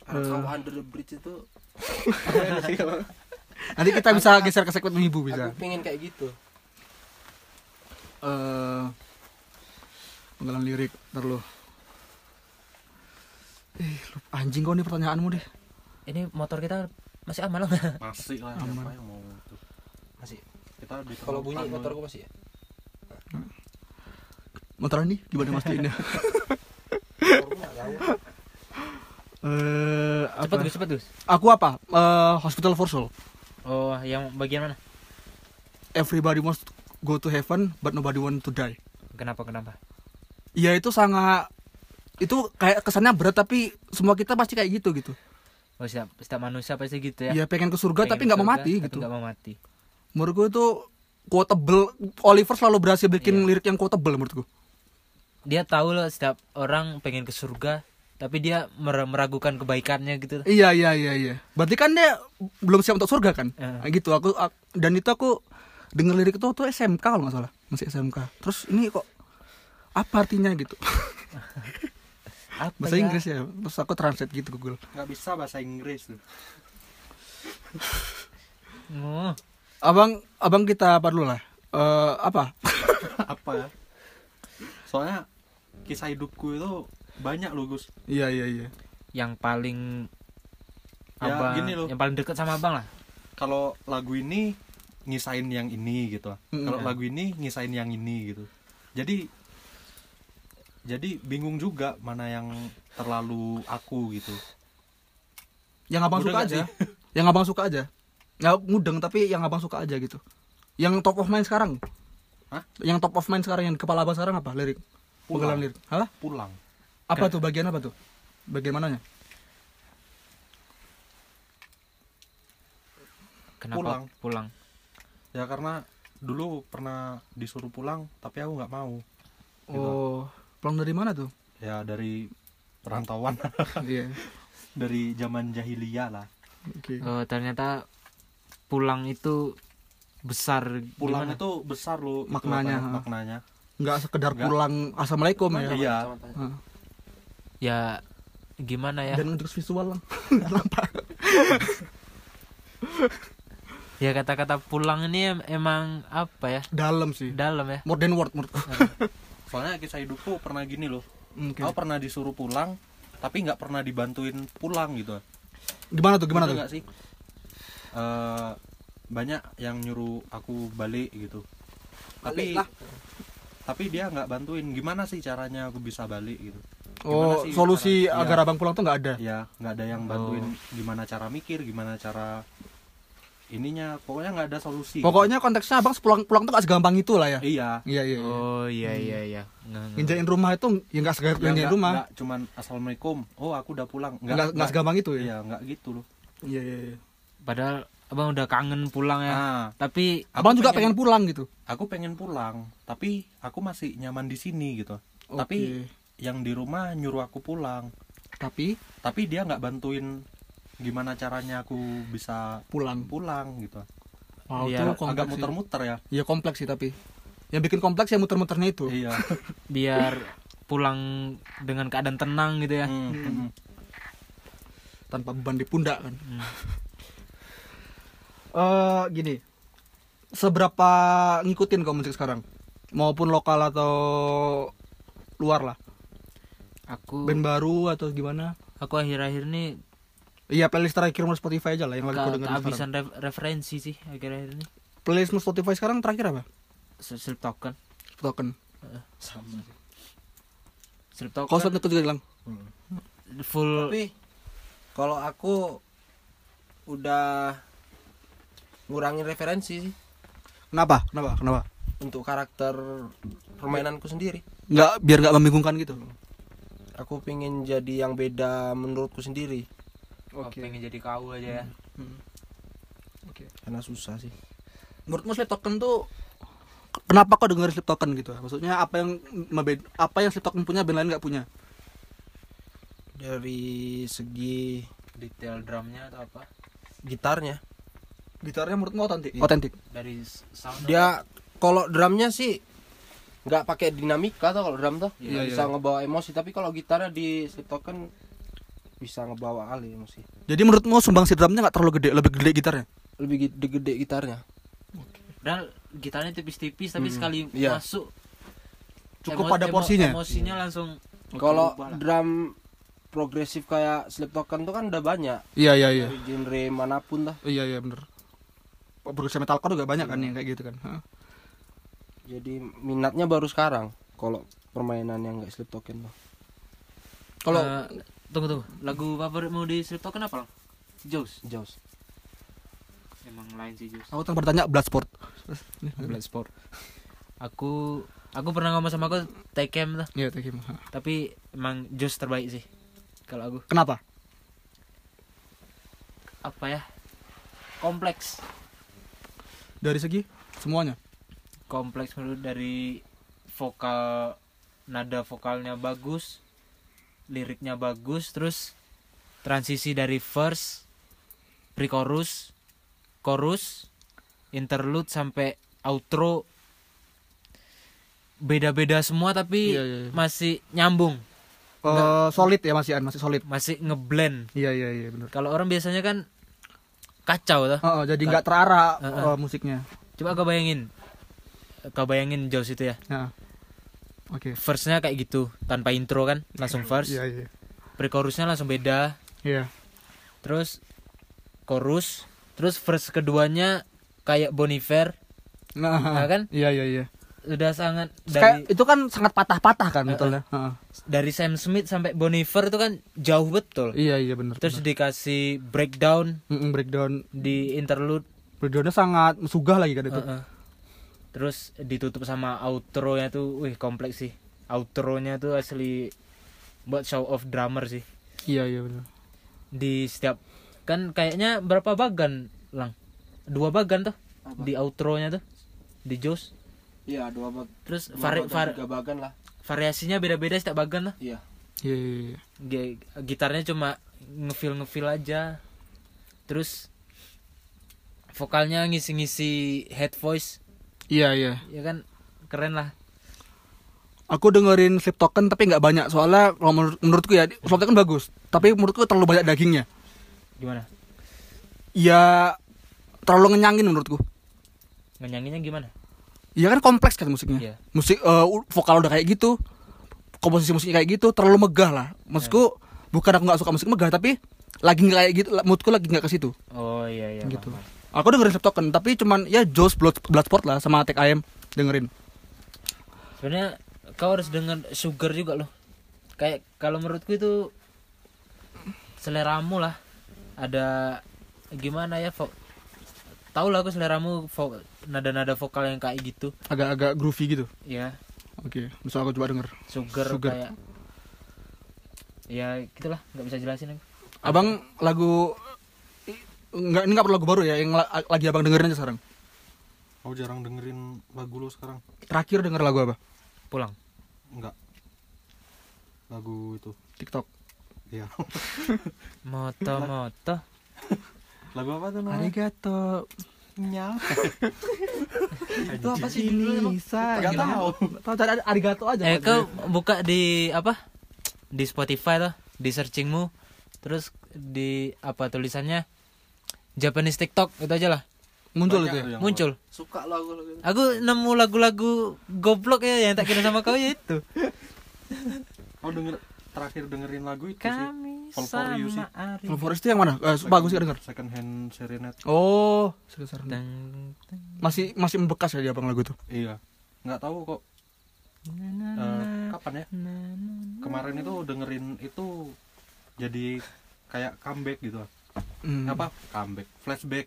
Kau under the bridge itu Nanti kita bisa geser ke segmen ibu bisa. aku pengen kayak gitu eh penggalan lirik ntar lu eh lu anjing kau nih pertanyaanmu deh. Ini motor kita masih aman loh. masih lah Aman. siapa yang mau masih. Kita di kalau bunyi terlalu- motorku masih ya? Motor ini? Gimana nggak tahu eh Cepet apa? Gus, cepet Gus. aku apa? Eh, hospital for soul. Oh, yang bagian mana? everybody wants to go to heaven but nobody want to die. Kenapa kenapa? Iya itu sangat itu kayak kesannya berat tapi semua kita pasti kayak gitu gitu. Oh, setiap, setiap manusia pasti gitu ya. Ya pengen ke surga Pengen tapi nggak mau mati tapi gitu. nggak mau mati. Menurutku itu quotable Oliver selalu berhasil bikin Iya. lirik yang quotable menurutku. Dia tahu loh setiap orang pengen ke surga, tapi dia mer- meragukan kebaikannya gitu. Iya iya iya iya. Berarti kan dia belum siap untuk surga kan? Nah, gitu aku, ak- dan itu aku denger lirik itu tuh SMK kalau nggak salah masih SMK. Terus ini kok apa artinya gitu? Apa Bahasa ya? Inggris ya. Terus aku translate gitu Google. nggak bisa bahasa Inggris tuh Oh, Abang abang kita apa dulu lah? Eh apa? apa ya soalnya kisah hidupku itu banyak loh Gus Iya iya iya. yang paling Ya, abang, gini loh. yang paling dekat sama abang lah. kalau lagu ini ngisain yang ini gitu Mm, kalau ya. lagu ini ngisain yang ini gitu jadi jadi bingung juga mana yang terlalu aku gitu Yang abang Udah suka aja. yang abang suka aja. Nggak mudeng tapi yang abang suka aja gitu. Yang top of mind sekarang. Hah? Yang top of mind sekarang yang di kepala abang sekarang apa lirik? Pulang. Lirik. Hah? pulang Apa tuh bagian apa tuh? Bagian mananya? Kenapa Pulang. pulang? ya karena dulu pernah disuruh pulang tapi aku nggak mau Gitu. Oh, pulang dari mana tuh? ya dari perantauan Iya. dari zaman jahiliyah lah Oke. Oh, ternyata pulang itu besar pulang gimana? itu besar loh itu Maknanya, apa, ha. maknanya Nggak sekedar Nggak. pulang assalamualaikum ya. Iya. Hah. ya gimana ya? Dan untuk visual lah. Ya kata-kata pulang ini em- emang apa ya? Dalam sih. Dalam ya. More than word menurutku. Soalnya kisah hidupku pernah gini loh Oke. aku pernah disuruh pulang tapi nggak pernah dibantuin pulang gitu Gimana tuh? Gimana Betul tuh? nggak sih Eh, banyak yang nyuruh aku balik gitu tapi lah. tapi dia nggak bantuin gimana sih caranya aku bisa balik gitu Oh, Gimana sih solusi cara- agar Iya. abang pulang tuh nggak ada. ya nggak ada yang bantuin gimana cara mikir gimana cara ininya pokoknya nggak ada solusi Pokoknya konteksnya abang pulang pulang tuh gak segampang itu lah ya. iya Iya iya. iya. Oh iya iya iya. Nggak, nggak. Nginjain rumah itu ya nggak segampang Ya, nginjain rumah. nggak cuman assalamualaikum oh aku udah pulang Nggak nggak segampang itu ya. iya nggak gitu loh Iya iya. iya. Padahal abang udah kangen pulang ya. nah Tapi Abang juga pengen pulang gitu. aku pengen pulang tapi aku masih nyaman di sini gitu tapi Oke. yang di rumah nyuruh aku pulang Tapi tapi dia nggak bantuin gimana caranya aku bisa pulang. pulang gitu Wow, Iya, itu agak kompleks sih. muter-muter ya Iya kompleks sih tapi. Yang bikin kompleks ya muter-muternya itu. iya biar pulang dengan keadaan tenang gitu ya. Hmm, hmm. Tanpa beban di pundak kan. Hmm. Eh gini. Seberapa ngikutin kau musik sekarang? Maupun lokal atau luar lah. Aku Band baru atau gimana? aku akhir-akhir ini Iya playlist terakhir menurut Spotify aja lah yang lagi ke, kau dengerin sekarang. kehabisan ref- referensi sih akhir-akhir ini. Playlist menurut Spotify sekarang terakhir apa? Slip token. Token. sama Slip Kau token itu juga bilang. full tapi kalau aku udah ngurangin referensi sih Kenapa? Kenapa? Kenapa? untuk karakter permainanku sendiri Nggak biar nggak membingungkan gitu. aku pengen jadi yang beda menurutku sendiri oh, pengen jadi kau aja ya. Oke. karena susah sih Menurutmu Sleep Token tuh kenapa kau dengerin Sleep Token gitu? Maksudnya apa yang apa yang Sleep Token punya band lain nggak punya? dari segi Detail drumnya atau apa? gitarnya Gitarnya menurutmu otentik? Iya. Otentik. Dari sound dia kalau drumnya sih nggak pakai dinamika tuh kalau drum tuh Iya, bisa iya. ngebawa emosi tapi kalau gitarnya di Sleep Token bisa ngebawa kali masih Jadi menurutmu sumbangsi drumnya nggak terlalu gede, lebih gede gitarnya? lebih gede-gede gitarnya Dan gitarnya tipis-tipis tapi sekali Iya. masuk Cukup emo- pada emo- porsinya. Emosinya langsung kalau berubah lah. drum progresif kayak Sleep Token tuh kan udah banyak Iya iya iya. dari genre mana pun lah Iya iya bener. Progresi metalcore juga banyak kan yang kayak gitu kan. Hah. jadi minatnya baru sekarang kalau permainan yang nggak Sleep Token tuh Kalau Eh, tunggu tunggu lagu favoritmu di Sleep Token apa Lang? Jaws Jaws emang lain sih Jaws aku tadi bertanya Bloodsport. Bloodsport aku aku pernah ngomong sama aku Tekem lah Iya you. Hah. tapi emang Jaws terbaik sih kalau aku Kenapa? apa ya kompleks Dari segi semuanya. kompleks menurut dari vokal nada vokalnya bagus liriknya bagus terus transisi dari verse pre-chorus chorus interlude sampai outro beda-beda semua tapi Iya, iya, iya. masih nyambung Eh, solid ya masih masih solid. masih ngeblend Iya iya iya benar. kalau orang biasanya kan kacau tuh Oh, jadi nggak terarah Heeh. eh, musiknya. coba kau bayangin kau bayangin Jaws itu ya Nah. Oke. verse-nya kayak gitu tanpa intro kan langsung verse Iya iya. pre-chorusnya langsung beda Iya. terus chorus terus verse keduanya kayak Bonifer Nah, Nah, kan? Iya iya iya. udah sangat Kayak dari itu kan sangat patah-patah kan Heeh. betulnya. Heeh. dari Sam Smith sampai Bonifer itu kan jauh betul Iya iya benar. terus dikasih breakdown Mm-mm, breakdown di interlude breakdownnya sangat sugah lagi kan itu. Heeh. Terus ditutup sama outro-nya tuh wih kompleks sih. Outro-nya tuh asli buat show off drummer sih. Iya iya benar. di setiap kan kayaknya berapa bagan lang? Dua bagan tuh Apa? di outro-nya tuh di Jaws iya dua bag terus dua vari, bagan, var- tiga bagan lah. variasinya beda-beda setiap bagan lah. Iya. Iya iya iya. Gi- gitarnya cuma ngefeel ngefeel aja. Terus vokalnya ngisi-ngisi head voice Iya iya. ya kan keren lah Aku dengerin Sleep Token tapi nggak banyak soalnya kalau menurut, menurutku ya Sleep Token bagus tapi menurutku terlalu banyak dagingnya. gimana Ya terlalu ngenyangin menurutku. ngenyanginya gimana Iya kan kompleks kan musiknya. Iya. Musik eh, vokal udah kayak gitu. Komposisi musiknya kayak gitu terlalu megah lah. Maksudku bukan aku nggak suka musik megah tapi lagi nggak kayak gitu moodku lagi nggak ke situ. oh iya iya gitu. paham. Aku dengerin Sleep Token tapi cuman ya Joe's Blood Bloodsport lah sama Tek Ayam dengerin. sebenarnya kau harus denger sugar juga loh kayak kalau menurutku itu seleramu lah ada gimana ya vo- tahu lah aku seleramu vo- nada-nada vokal yang kayak gitu Agak-agak groovy gitu. ya Oke, bisa aku coba denger. sugar, Sugar. kayak ya gitulah nggak bisa jelasin aku Abang lagu enggak ini enggak perlu lagu baru ya yang la- lagi Abang dengerin aja sekarang. Aku jarang dengerin lagu lo sekarang. Terakhir denger lagu apa? pulang Enggak. Lagu itu. TikTok. Iya. moto moto lagu apa tuh namanya? Arigato. Nyal. Itu apa sih judulnya? Bisa. Nggak tahu. Tahu cari arigato aja. eh kau buka di apa di Spotify tuh di searchingmu terus di apa tulisannya Japanese TikTok itu aja lah muncul Banyak itu ya. muncul suka lo aku lagu itu. aku nemu lagu-lagu goblok ya yang tak kira sama kau ya itu Kau denger terakhir dengerin lagu itu kami sih. Fall for you sih. Ari Kalau Forest itu yang mana? Eh, bagus sih denger. Second hand serenade. Oh. Dang, dang, Masih masih membekas ya di abang lagu tuh. Iya. Nggak tahu kok eh, na, kapan ya. Kemarin itu dengerin itu jadi kayak comeback gitu. Hmm. Apa? Comeback, flashback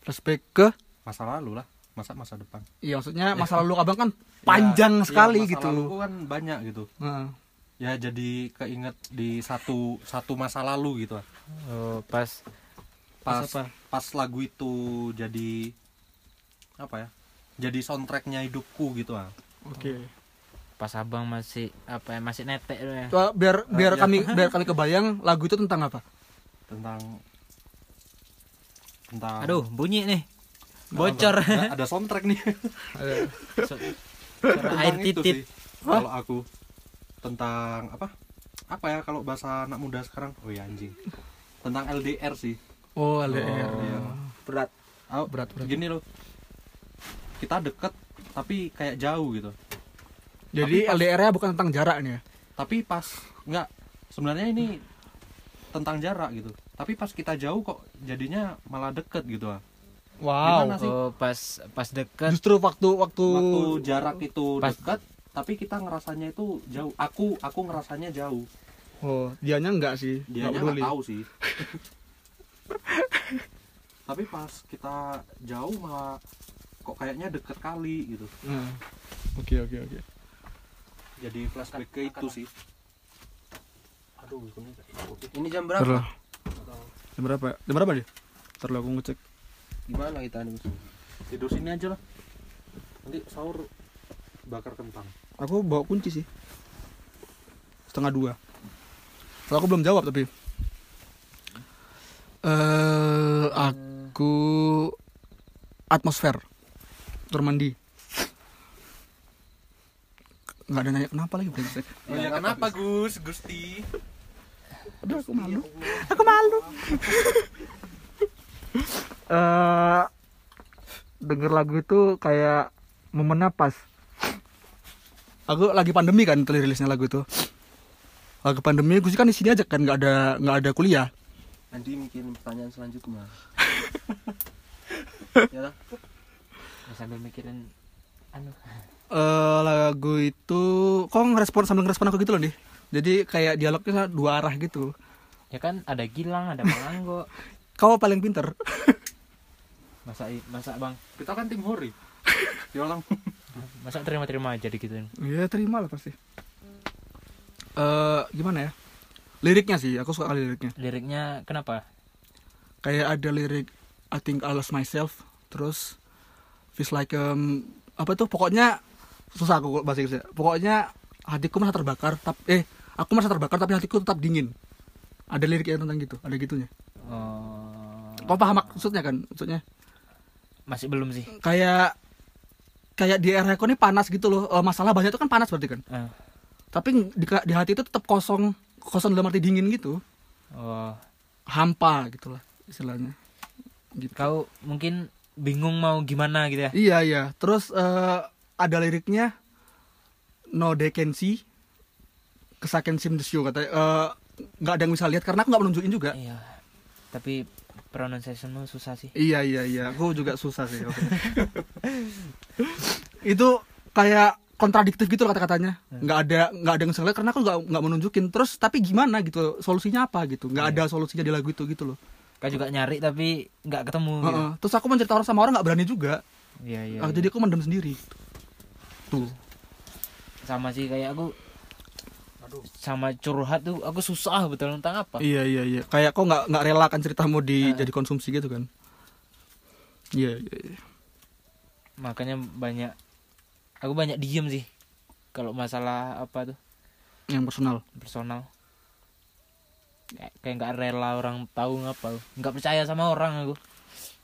Flashback ke masa lalu lah, masa masa depan. Iya maksudnya masa lalu abang kan panjang Ya, sekali iya, masa gitu. laluku kan banyak gitu. Heeh. Ya jadi keinget di satu satu masa lalu gitu. oh pas Pas Pas apa? pas lagu itu jadi apa ya? Jadi soundtracknya hidupku gitu ah. Oke. pas abang masih apa ya masih netek tuh ya biar biar iya. kami biar kami kebayang lagu itu tentang apa? Tentang tentang aduh bunyi nih. Bocor. Ada, ada soundtrack nih. So- air titit. sih, Kalau aku tentang apa? apa ya kalau bahasa anak muda sekarang? Oh ya anjing. Tentang LDR sih. Oh LDR Oh. iya. berat. Oh, Berat, berat. gini loh. Kita deket tapi kayak jauh gitu. Jadi LDR-nya bukan tentang jarak nih ya tapi pas nggak. Sebenarnya ini tentang jarak gitu. Tapi pas kita jauh kok jadinya malah deket gitu ah. Wow. Gimana sih? oh pas pas deket. Justru waktu waktu waktu jarak itu Pas- deket tapi kita ngerasanya itu jauh. Aku aku ngerasanya jauh. Oh dianya enggak sih? Dia Nggak peduli. nggak tahu sih. Tapi pas kita jauh malah kok kayaknya deket kali gitu. Nah. oke oke oke. Jadi flashback ke itu sih ini ini jam berapa? Terus. jam berapa? Ya? jam berapa dia? Ntar aku ngecek. Gimana kita nih tidur sini aja lah. Nanti sahur bakar kentang. Aku bawa kunci sih. Setengah dua. Soalnya aku belum jawab tapi. Eh aku atmosfer. Kamar mandi. Nggak ada nanya kenapa lagi brengsek oh ya kenapa Gus? Gusti aduh aku malu. aku malu. Eh denger lagu itu kayak momen pas aku lagi pandemi kan rilisnya lagu itu. Lagi pandemi gue sih kan di sini aja kan nggak ada nggak ada kuliah. Nanti mikirin pertanyaan selanjutnya. Ya lah sambil mikirin anu. Eh lagu itu kok ngerespon sambil ngerespon aku gitu loh nih jadi kayak dialognya dua arah gitu. Ya kan ada Gilang ada Malanggo kau paling pinter. Masa masa bang? Kita kan tim hori. Orang. Masa terima terima aja digituin Iya terima lah pasti. Eh gimana ya? Liriknya sih aku suka kali liriknya. Liriknya kenapa? Kayak ada lirik I think I lost myself terus feels like um, apa tuh? Pokoknya susah aku bahasa Inggrisnya pokoknya hatiku merasa terbakar tapi eh aku merasa terbakar tapi hatiku tetap dingin. Ada liriknya tentang gitu ada gitunya. Oh, kau paham maksudnya kan? Maksudnya? Masih belum sih. Kayak kayak di era ini panas gitu loh. Eh, masalah banyak itu kan panas berarti kan? Eh, tapi di, di hati itu tetap kosong kosong dalam arti dingin gitu. Oh. Hampa gitu lah istilahnya. Gitu. Kau mungkin bingung mau gimana gitu ya? Iya iya. Terus eh, ada liriknya no they see the show katanya Eh, nggak ada yang bisa lihat karena aku nggak menunjukin juga. Iya tapi pronunciationmu susah sih. Iya iya iya. Aku juga susah sih oke. itu kayak kontradiktif gitu loh kata-katanya. Nggak ada nggak ada yang bisa lihat karena aku nggak nggak menunjukin. Terus tapi gimana gitu? Solusinya apa gitu? Nggak ada solusinya di lagu itu gitu loh. Kau juga nyari tapi nggak ketemu gitu. Heeh. terus aku menceritakan sama orang nggak berani juga. Iya iya, Ah, iya. jadi aku mendem sendiri. Tuh. Sama sih kayak aku sama curhat tuh aku susah betul tentang apa Iya iya iya. Kayak kok nggak nggak relakan ceritamu di Ah. jadi konsumsi gitu kan? Iya iya. iya. makanya banyak aku banyak diem sih kalau masalah apa tuh Yang personal. personal kayak kayak nggak rela orang tahu ngapa nggak percaya sama orang aku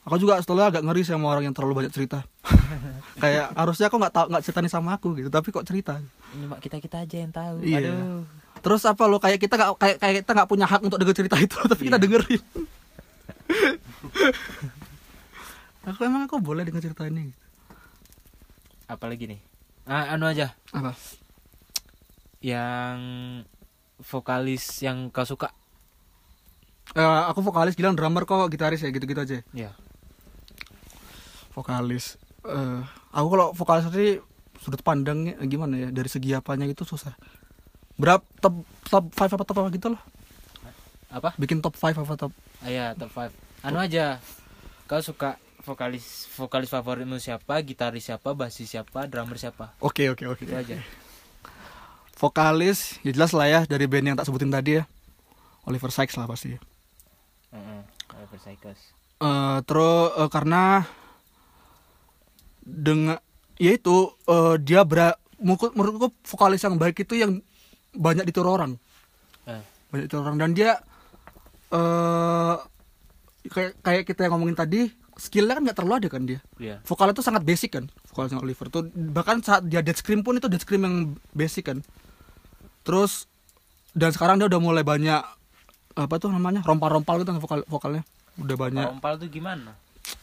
Aku juga setelah agak ngeri sama orang yang terlalu banyak cerita. kayak harusnya aku nggak tahu nggak ceritain sama aku gitu, tapi kok cerita. Mak kita kita aja yang tahu Iya. aduh Terus apa lo kayak kita nggak kayak kayak kita nggak punya hak untuk denger cerita itu, tapi kita Iya. dengerin. aku emang aku boleh denger cerita ini. apalagi nih ah, anu aja Apa? yang vokalis yang kau suka Eh, aku vokalis bilang drummer kok gitaris ya gitu-gitu aja. ya vokalis eh aku kalau vokalis tadi sudut pandangnya eh, gimana ya dari segi apanya gitu susah. Berapa top top five apa top apa gitu loh. Apa? Bikin top five apa top? Ah, ya top 5 anu aja. Kau suka vokalis vokalis favoritmu siapa? Gitaris siapa? Basis siapa? Drummer siapa? Oke oke oke. Itu aja. Vokalis ya jelas lah ya dari band yang tak sebutin tadi ya. Oliver Sykes lah pasti. Heeh, Oliver Sykes. eh terus eh, karena dengan ya itu eh, dia ber menurutku, vokalis yang baik itu yang banyak ditiru orang. Eh, banyak ditiru orang. Dan dia eh kayak kayak kita yang ngomongin tadi skillnya kan nggak terlalu ada kan dia. Iya. vokal itu sangat basic kan vokalnya Oliver. Tuh bahkan saat dia dead scream pun itu dead scream yang basic kan. Terus dan sekarang dia udah mulai banyak apa tuh namanya rompal-rompal gitu vokal vokalnya. Udah banyak. Rompal tuh gimana?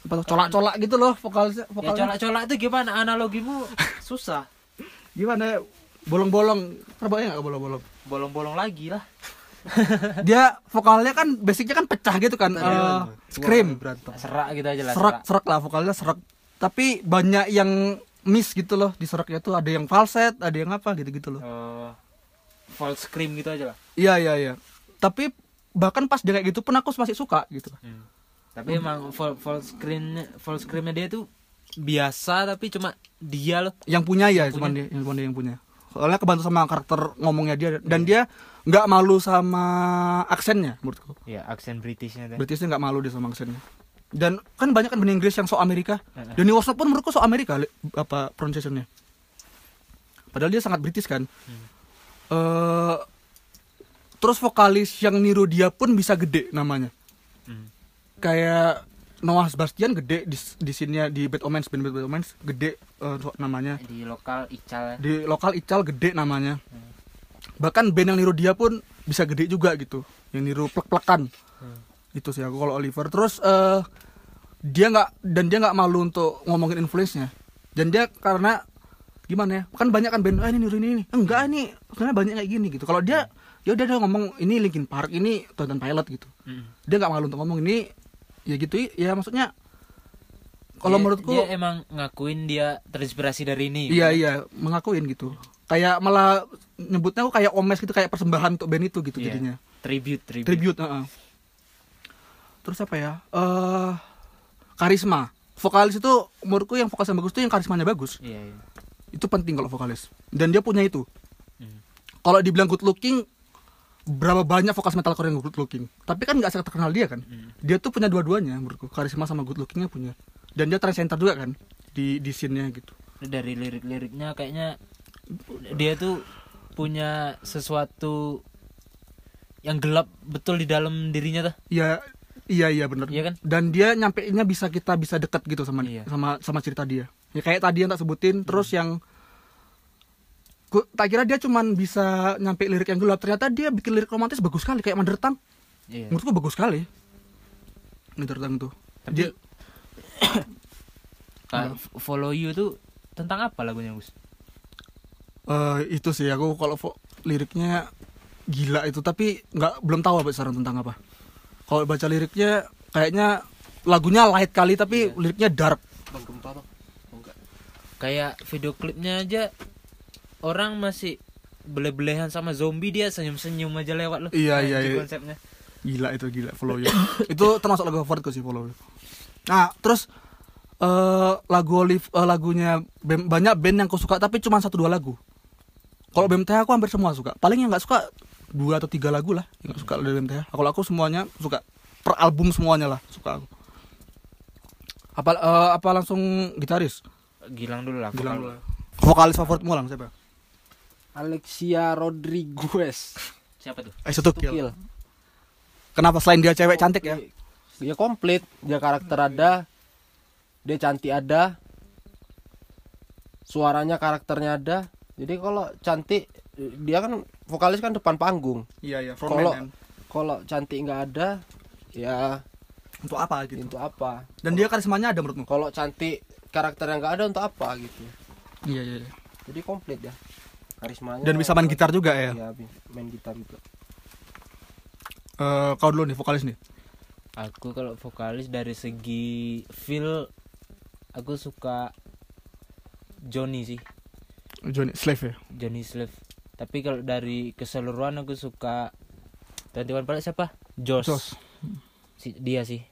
Apa tuh colak-colak gitu loh vokal Ya vokalnya colak-colak itu gimana? Analogimu susah. gimana ya? bolong-bolong ya nggak bolong-bolong Bolong-bolong lagi lah. dia vokalnya kan basicnya kan pecah gitu kan eh, scream berantem Serak gitu aja lah. serak serak lah vokalnya serak tapi banyak yang miss gitu loh di seraknya tuh ada yang falset ada yang apa gitu gitu loh Oh, false scream gitu aja lah. iya iya iya tapi bahkan pas dia kayak gitu pun aku masih suka gitu Tapi emang full, full screen full screennya dia tuh biasa tapi cuma dia loh. yang punya ya cuma dia yang cuma dia yang punya. Soalnya kebantu sama karakter ngomongnya dia dan dia nggak malu sama aksennya menurutku. Ya aksen Britishnya tuh. Britishnya nggak malu dia sama aksennya. Dan kan banyak kan bahasa Inggris yang so Amerika. Wasnop pun menurutku so Amerika apa pronunciationnya. Padahal dia sangat British kan. Eh terus vokalis yang niru dia pun bisa gede namanya. Hmm. Kayak Noah Sebastian gede di di sini di Bad Omens band Bad Omens gede so- namanya. Di lokal Ical. di lokal Ical gede namanya. Bahkan band yang niru dia pun bisa gede juga gitu. Yang niru plek-plekan. Itu sih aku kalau Oliver. Terus eh dia nggak dan dia nggak malu untuk ngomongin influence-nya. Dan dia karena gimana ya kan banyak kan band ah ini niru ini, ini. Enggak ini sebenarnya banyak kayak gini gitu. Kalau dia ya udah dia ngomong ini Linkin Park ini Tonton Pilot gitu. Hmm. dia nggak malu untuk ngomong ini ya gitu ya maksudnya kalau Dia- menurutku dia emang ngakuin dia terinspirasi dari ini. Iya iya mengakuin gitu. Kayak malah nyebutnya kok kayak omes gitu kayak persembahan untuk band itu gitu Iya. jadinya. Tribute, tribute. Tribute. heeh. Terus apa ya? Eh karisma. Vokalis itu menurutku yang vokalis yang bagus tuh yang karismanya bagus. Iya, iya. Itu penting kalau vokalis. Dan dia punya itu. Hmm. Kalau dibilang good looking berapa banyak vokalis metalcore yang good looking. Tapi kan nggak terkenal dia kan. Hmm. Dia tuh punya dua-duanya menurutku. Karisma sama good lookingnya punya. Dan dia trendsetter juga kan di di scene-nya gitu. Dari lirik-liriknya kayaknya dia tuh punya sesuatu yang gelap betul di dalam dirinya tuh. Iya, iya iya bener. Iya kan? Dan dia nyampeinnya bisa kita bisa dekat gitu sama Iya. sama sama cerita dia. Ya kayak tadi yang tak sebutin, terus yang Gua, tak kira dia cuman bisa nyampe lirik yang gelap, ternyata dia bikin lirik romantis bagus sekali kayak Mother Tongue. Iya. Menurutku bagus sekali. Mother Tongue tuh. Tapi- dia Kayak follow you tuh tentang apa lagunya, Gus? eh, itu sih aku kalau fo- liriknya gila itu tapi nggak belum tahu apa sekarang tentang apa. Kalau baca liriknya kayaknya lagunya light kali tapi Iya. liriknya dark. bang gempa bang oh, enggak Kayak video klipnya aja orang masih bele-belehan sama zombie dia senyum-senyum aja lewat loh. Iya, iya, iya. konsepnya. Gila itu gila follow you. itu termasuk lagu favoritku sih follow you. Nah, terus eh lagu Olive eh, lagunya band- banyak band yang aku suka tapi cuma satu dua lagu. Kalau BMTH aku hampir semua suka. Paling yang nggak suka dua atau tiga lagu lah yang suka dari BMTH. Kalau aku semuanya suka per album semuanya lah suka aku. Apa eh, apa langsung gitaris? Gilang dulu lah. Vokal. dulu. Vokalis favoritmu lang siapa? Alexia Rodriguez Siapa tuh? Eh, Sutukil. Tukil Kenapa selain dia cewek cantik ya? dia komplit dia karakter ada dia cantik ada suaranya karakternya ada jadi kalau cantik dia kan vokalis kan depan panggung Iya iya, Kalau- kalau cantik nggak ada ya Untuk apa gitu? untuk apa Dan dia karismanya ada menurutmu? kalau cantik karakter yang nggak ada untuk apa gitu Iya iya. iya. jadi komplit ya karismanya Dan bisa main gitar juga ya? Iya, main gitar juga Eh, kau dulu nih vokalis nih. Aku kalau vokalis dari segi feel aku suka Johnny sih, Johnny Slave ya. Johnny Slave. Tapi kalau dari keseluruhan aku suka Twenty One Pilots siapa? Josh. Josh. Si, dia sih.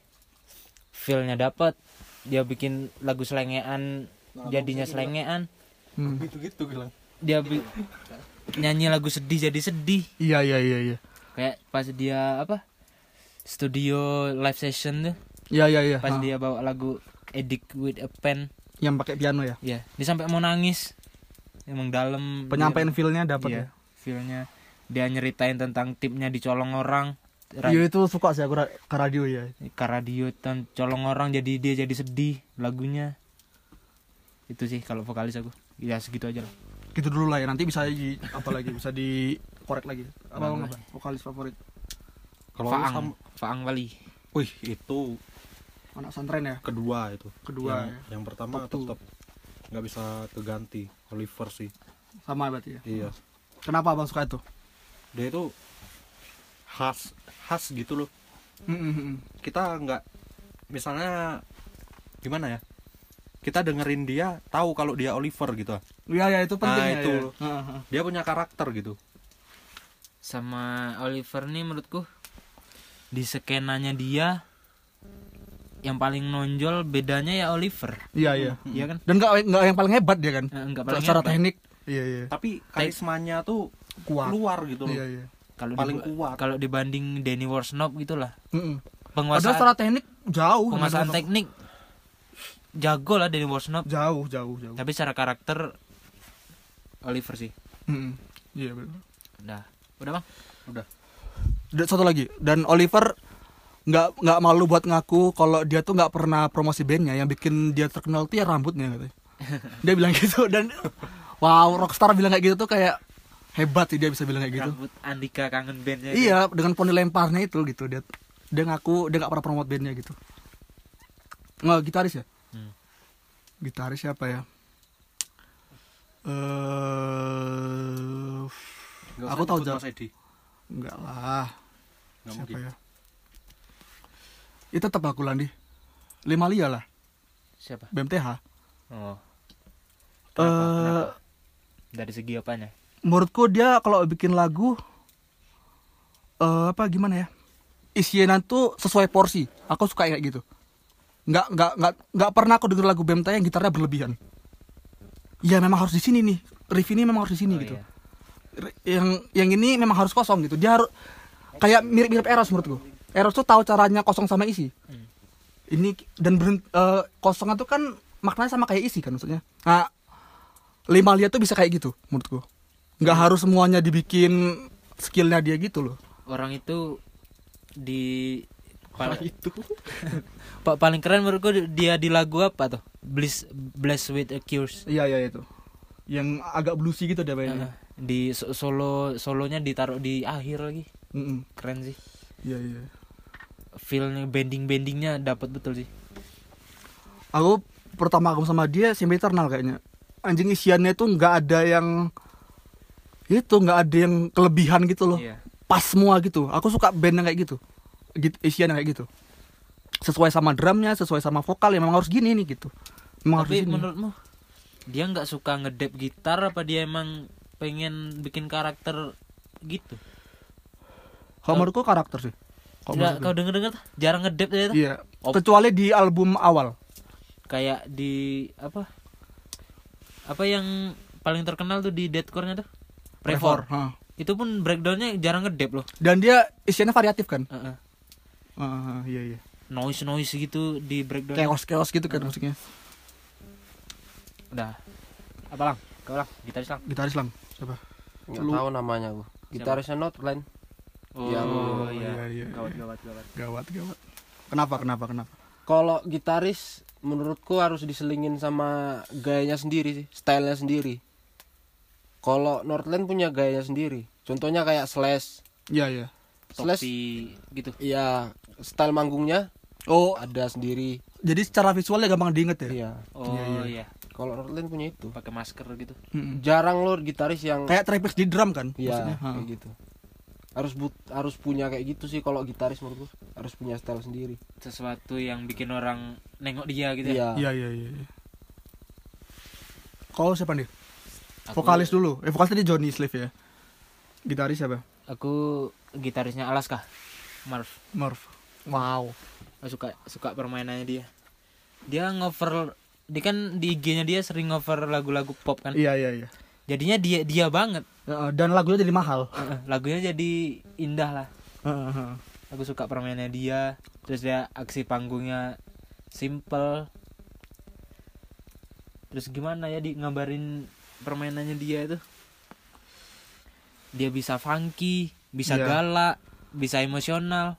Feelnya dapat. Dia bikin lagu selengean jadinya selengean. Hmm. gitu-gitu bilang Dia nyanyi lagu sedih jadi sedih. Iya iya iya iya. Kayak pas dia apa? Studio live session tuh. Iya iya iya. Pas Ha. dia bawa lagu Addict with a Pen. yang pakai piano ya. Ya, dia sampai mau nangis. Emang dalam Penyampaian dia- feel-nya dapat iya, ya. feel-nya. Dia nyeritain tentang timnya dicolong orang. Ra- Iya itu suka sih aku ke radio ya. ke radio dan colong orang jadi dia jadi sedih lagunya. Itu sih kalau vokalis aku. Ya segitu aja lah. Gitu dulu lah ya. Nanti bisa di apa lagi bisa di korek lagi. Apa Bang, apa vokalis favorit. Kalau Faang. sam- Faang Wali wih itu anak santren ya? kedua itu. Kedua, yang, ya. yang pertama Top tetap nggak bisa keganti Oliver sih. Sama berarti ya? Iya. Kenapa bang suka itu? Dia itu khas khas gitu loh. Mm-mm. kita nggak misalnya gimana ya kita dengerin dia tahu kalau dia Oliver gitu Iya ya itu penting Ah, ya, itu. ya. Heeh. dia punya karakter gitu sama Oliver nih menurutku di skenanya dia yang paling nonjol bedanya ya Oliver Iya iya. Iya kan Dan nggak nggak yang paling hebat dia kan. Eh, enggak paling Secara hebat. teknik. Iya iya. tapi karismanya tuh Kuat. keluar gitu loh Iya iya. kalau paling diba- kuat. kalau dibanding Danny Worsnop gitulah Mm-mm. Padahal penguasaan secara teknik jauh. penguasaan teknik jago lah Danny Worsnop Jauh jauh jauh. tapi secara karakter Oliver sih Mm-mm. Iya benar. udah udah bang udah Dan satu lagi dan Oliver nggak nggak malu buat ngaku kalau dia tuh nggak pernah promosi bandnya yang bikin dia terkenal tuh ya rambutnya katanya. dia bilang gitu dan wow rockstar bilang kayak gitu tuh kayak hebat sih dia bisa bilang kayak gitu. rambut Andika kangen bandnya Iya dengan poni lemparnya itu gitu dia dia ngaku dia nggak pernah promote bandnya gitu. Nggak gitaris ya? Hmm. Gitaris siapa ya? Eh Nggak Aku tahu. Mas Edi enggak lah. nggak Siapa mungkin ya? Itu tetap aku Landi. Lima Lia lah, siapa BMTH. oh Eh Kenapa? Kenapa? dari segi apanya menurutku dia kalau bikin lagu eh apa gimana ya? Isinya tuh sesuai porsi. Aku suka kayak gitu. Nggak nggak nggak nggak pernah aku denger lagu BMTH yang gitarnya berlebihan. Ya memang harus di sini nih. Riff ini memang harus di sini Oh, gitu. iya. Yang yang ini memang harus kosong gitu. Dia harus kayak mirip-mirip Eros menurutku. Eros tuh tahu caranya kosong sama isi. Hmm. Ini dan berhenti, eh, kosongan tuh kan maknanya sama kayak isi kan maksudnya. Nah, lima liat tuh bisa kayak gitu menurutku. Nggak harus semuanya dibikin skillnya dia gitu loh. orang itu di pal- Pa- paling keren menurutku dia di lagu apa tuh Bliss Bless with a Curse Iya iya itu. Yang agak bluesy gitu dia mainnya. Heeh. di so- solo solonya ditaruh di akhir lagi Mm-mm. keren sih Iya iya. feelnya bending bendingnya dapat betul sih Aku pertama aku sama dia Simple Eternal kayaknya. Anjing isiannya tuh nggak ada yang itu nggak ada yang kelebihan gitu loh. iya Pas semua gitu. Aku suka band yang kayak gitu. Git- Isian yang kayak gitu. Sesuai sama drumnya, sesuai sama vokal ya memang harus gini nih gitu. Memang harus tapi gini. menurutmu dia nggak suka ngedep gitar apa dia emang pengen bikin karakter gitu Kalau menurutku karakter sih. Kalau Nggak, menurutku. kau denger denger jarang ngedep tuh Iya. Op- Kecuali di album awal. kayak di apa apa yang paling terkenal tuh di deathcore-nya tuh Prevor itu pun breakdownnya jarang ngedep loh Dan dia isiannya variatif kan? Heeh. Ah, iya iya. Noise noise gitu di breakdown Chaos chaos gitu kan maksudnya. udah apa lang kau lang gitaris lang Gitaris lang. Siapa? nggak Lu- tahu namanya aku gitarisnya Northland oh Yang- iya iya, iya. gawat gawat gawat Gawat gawat. Kenapa kenapa kenapa? kalau gitaris menurutku harus diselingin sama gayanya sendiri sih stylenya sendiri kalau Northland punya gayanya sendiri contohnya kayak Slash Iya iya. Slash topi gitu ya style manggungnya Oh, ada sendiri jadi secara visualnya gampang diinget ya? iya oh Iya, iya. iya kalau Northland punya itu pakai masker gitu Mm-mm. jarang loh gitaris yang Kayak trapeze di drum kan? Iya, kayak gitu. Harus but harus punya kayak gitu sih kalau gitaris menurutku. Harus punya style sendiri. sesuatu yang bikin orang nengok dia gitu Iya. ya Iya iya iya. iya. Kau siapa nih? Aku- Vokalis dulu. Eh vokalis tadi Johnny Slave ya. Gitaris siapa? aku gitarisnya Alaska Marv Murph. Wow. Aku suka suka permainannya dia. Dia ngover dia kan di IG-nya dia sering ngover lagu-lagu pop kan? Iya iya iya. jadinya dia dia banget. Dan lagunya jadi mahal. Lagunya jadi indah lah. Aku suka permainannya dia terus dia aksi panggungnya simple. Terus gimana ya di ngabarin permainannya dia itu? Dia bisa funky bisa Iya. galak bisa emosional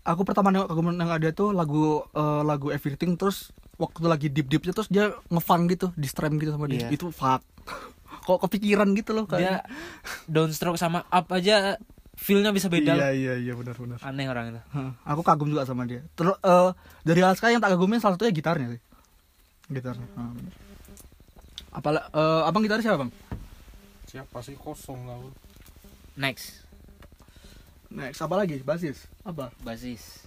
Aku pertama nengok lagu yang ada tuh lagu eh, lagu Everything terus waktu lagi deep deepnya terus dia ngefang gitu di stream gitu sama dia. Iya. Itu fuck. kok kepikiran gitu loh dia kayak downstroke sama up aja feelnya bisa beda iya loh. iya iya benar benar aneh orang itu Hah, aku kagum juga sama dia terus eh, dari Alaska yang tak kagumin salah satunya gitarnya sih gitarnya ah, benar. Apala, eh, abang gitaris siapa bang siapa sih kosong kau next next apa lagi? Basis. Apa? Basis.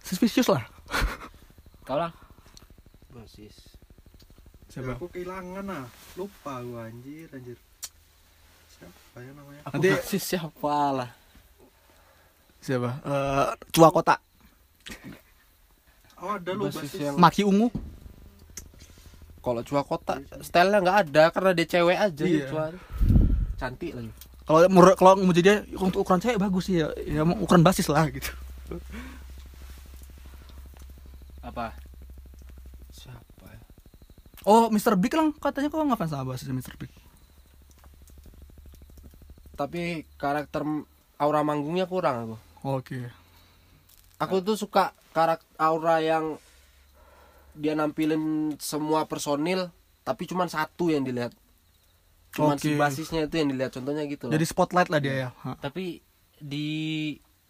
Suspicious lah. Kau lang basis. Siapa? Aku kehilangan ah. Lupa gua anjir anjir. Siapa ya namanya? Nanti basis siapa lah? Siapa? Eh, cua kota oh ada lu Basis basis. yang maki ungu. Kalau cua kota stylenya nggak ada karena dia cewek aja Iya. ya cua cantik lagi kalau menurut kalau mau jadi untuk ukuran cewek bagus sih ya. Ya mau ukuran basis lah gitu. Apa? Siapa ya? Oh Mr. Big lang katanya kok nggak fans sama basisnya Mr. Big? Tapi karakter aura manggungnya kurang aku. Oke. Aku tuh suka karakter aura yang dia nampilin semua personil tapi cuman satu yang dilihat cuman si Oke. basisnya itu yang dilihat contohnya gitu loh. jadi spotlight lah dia ya. Ha. tapi di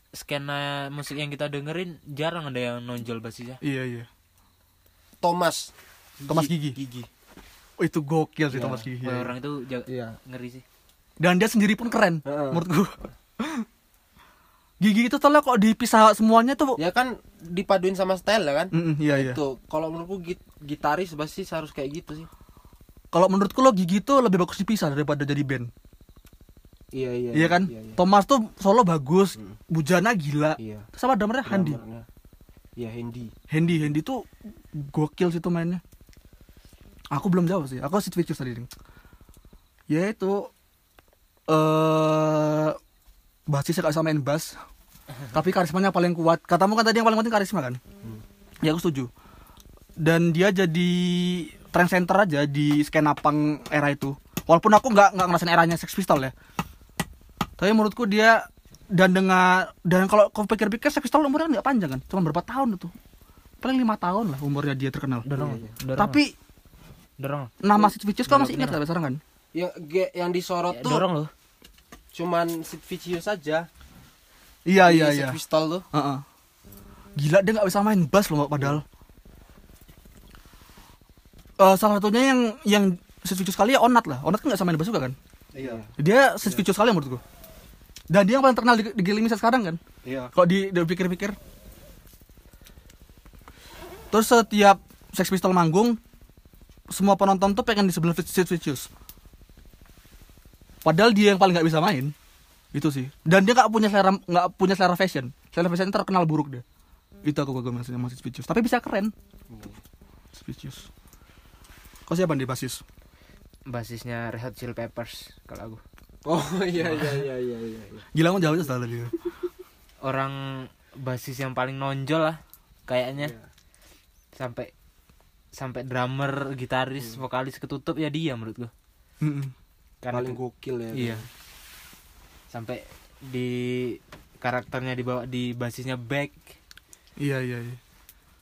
skena musik yang kita dengerin jarang ada yang nonjol basisnya. Iya iya. Thomas Thomas Gigi. Gigi. Oh, itu gokil sih Iya. Thomas Gigi. Wah, orang itu iya. ngeri sih. Dan dia sendiri pun keren Heeh. menurut gua. Gigi itu soalnya kok dipisah semuanya tuh. Ya kan dipaduin sama style ya kan? Mm-mm, iya iya. Tuh kalau menurutku git- gitaris basis harus kayak gitu sih kalau menurutku lo Gigi tuh lebih bagus dipisah daripada jadi band. Iya iya iya kan? iya, iya. Thomas tuh solo bagus Hmm. Bujana gila. Iya. Terus sama drummernya Handi. Iya Handy Handy Handy tuh gokil sih tuh mainnya. Aku belum jawab sih. Aku sih features tadi. Ya itu eh basisnya gak bisa main bass tapi karismanya paling kuat. Katamu kan tadi yang paling penting karisma kan? Ya aku setuju. Dan dia jadi trend center aja di skena punk era itu. Walaupun aku nggak nggak ngerasain eranya Sex Pistol ya. Tapi menurutku dia dan dengan dan kalau kau pikir-pikir Sex Pistol umurnya nggak panjang kan? Cuma berapa tahun itu? Paling lima tahun lah umurnya dia terkenal. Dorong Iya, dorong tapi dorong. nama Sid Vicious kau masih ingat sampai sekarang kan? Yang ge- yang disorot Ya, tuh dorong loh cuman Sid Vicious saja iya Di iya. Sex iya Pistol tuh. Heeh. gila dia nggak bisa main bass loh padahal Eh, salah satunya yang yang Sid Vicious kali ya Onat lah. Onat kan nggak bisa main bass juga kan? Iya. Dia Sid Vicious kali menurutku. Dan dia yang paling terkenal di, di Gilimis sekarang kan? Iya. Kalau di dipikir-pikir terus setiap Sex Pistol manggung semua penonton tuh pengen di sebelah Sid Vicious. Padahal dia yang paling nggak bisa main. Itu sih. Dan dia nggak punya selera nggak punya selera fashion. Selera fashion terkenal buruk dia. Itu aku kagum maksudnya masih Vicious. Tapi bisa keren. Sid Vicious kau siapa di basis? Basisnya Red Hot Chili Peppers kalau aku. Oh iya iya iya iya iya. Gila mau jawabnya salah dia. Orang basis yang paling nonjol lah kayaknya. Iya. sampai sampai drummer gitaris vokalis ketutup ya dia menurut gua. Karena paling gokil ya. Iya. Sampai di karakternya dibawa di basisnya back iya iya iya.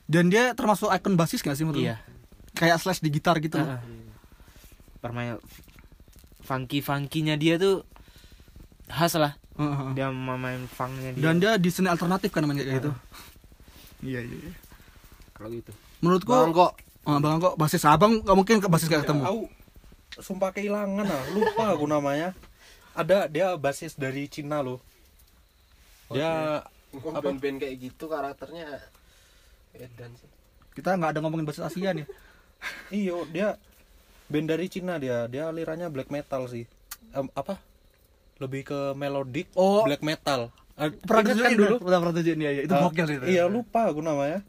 Dan dia termasuk ikon basis gak sih menurut lu? iya kayak slash di gitar gitu Heeh. permain funky funkinya dia tuh khas lah. Heeh. dia main funknya dia. Dan dia di seni alternatif kan namanya kayak gitu. Iya iya iya. kalau gitu. Menurutku bang kok oh, bang kok basis abang nggak mungkin ke basis gak ketemu. Aku sumpah kehilangan ah. Lupa aku namanya. Ada dia basis dari Cina loh. Dia kok band-band kayak gitu karakternya edan sih. Kita nggak ada ngomongin basis Asia nih iyo dia band dari Cina dia. Dia alirannya black metal sih. Em, apa? Lebih ke melodic Oh. black metal. Ah, pernah kan dulu? Pernah pernah tunjukin. Iya, iya. itu gokil sih itu. iya lupa aku namanya.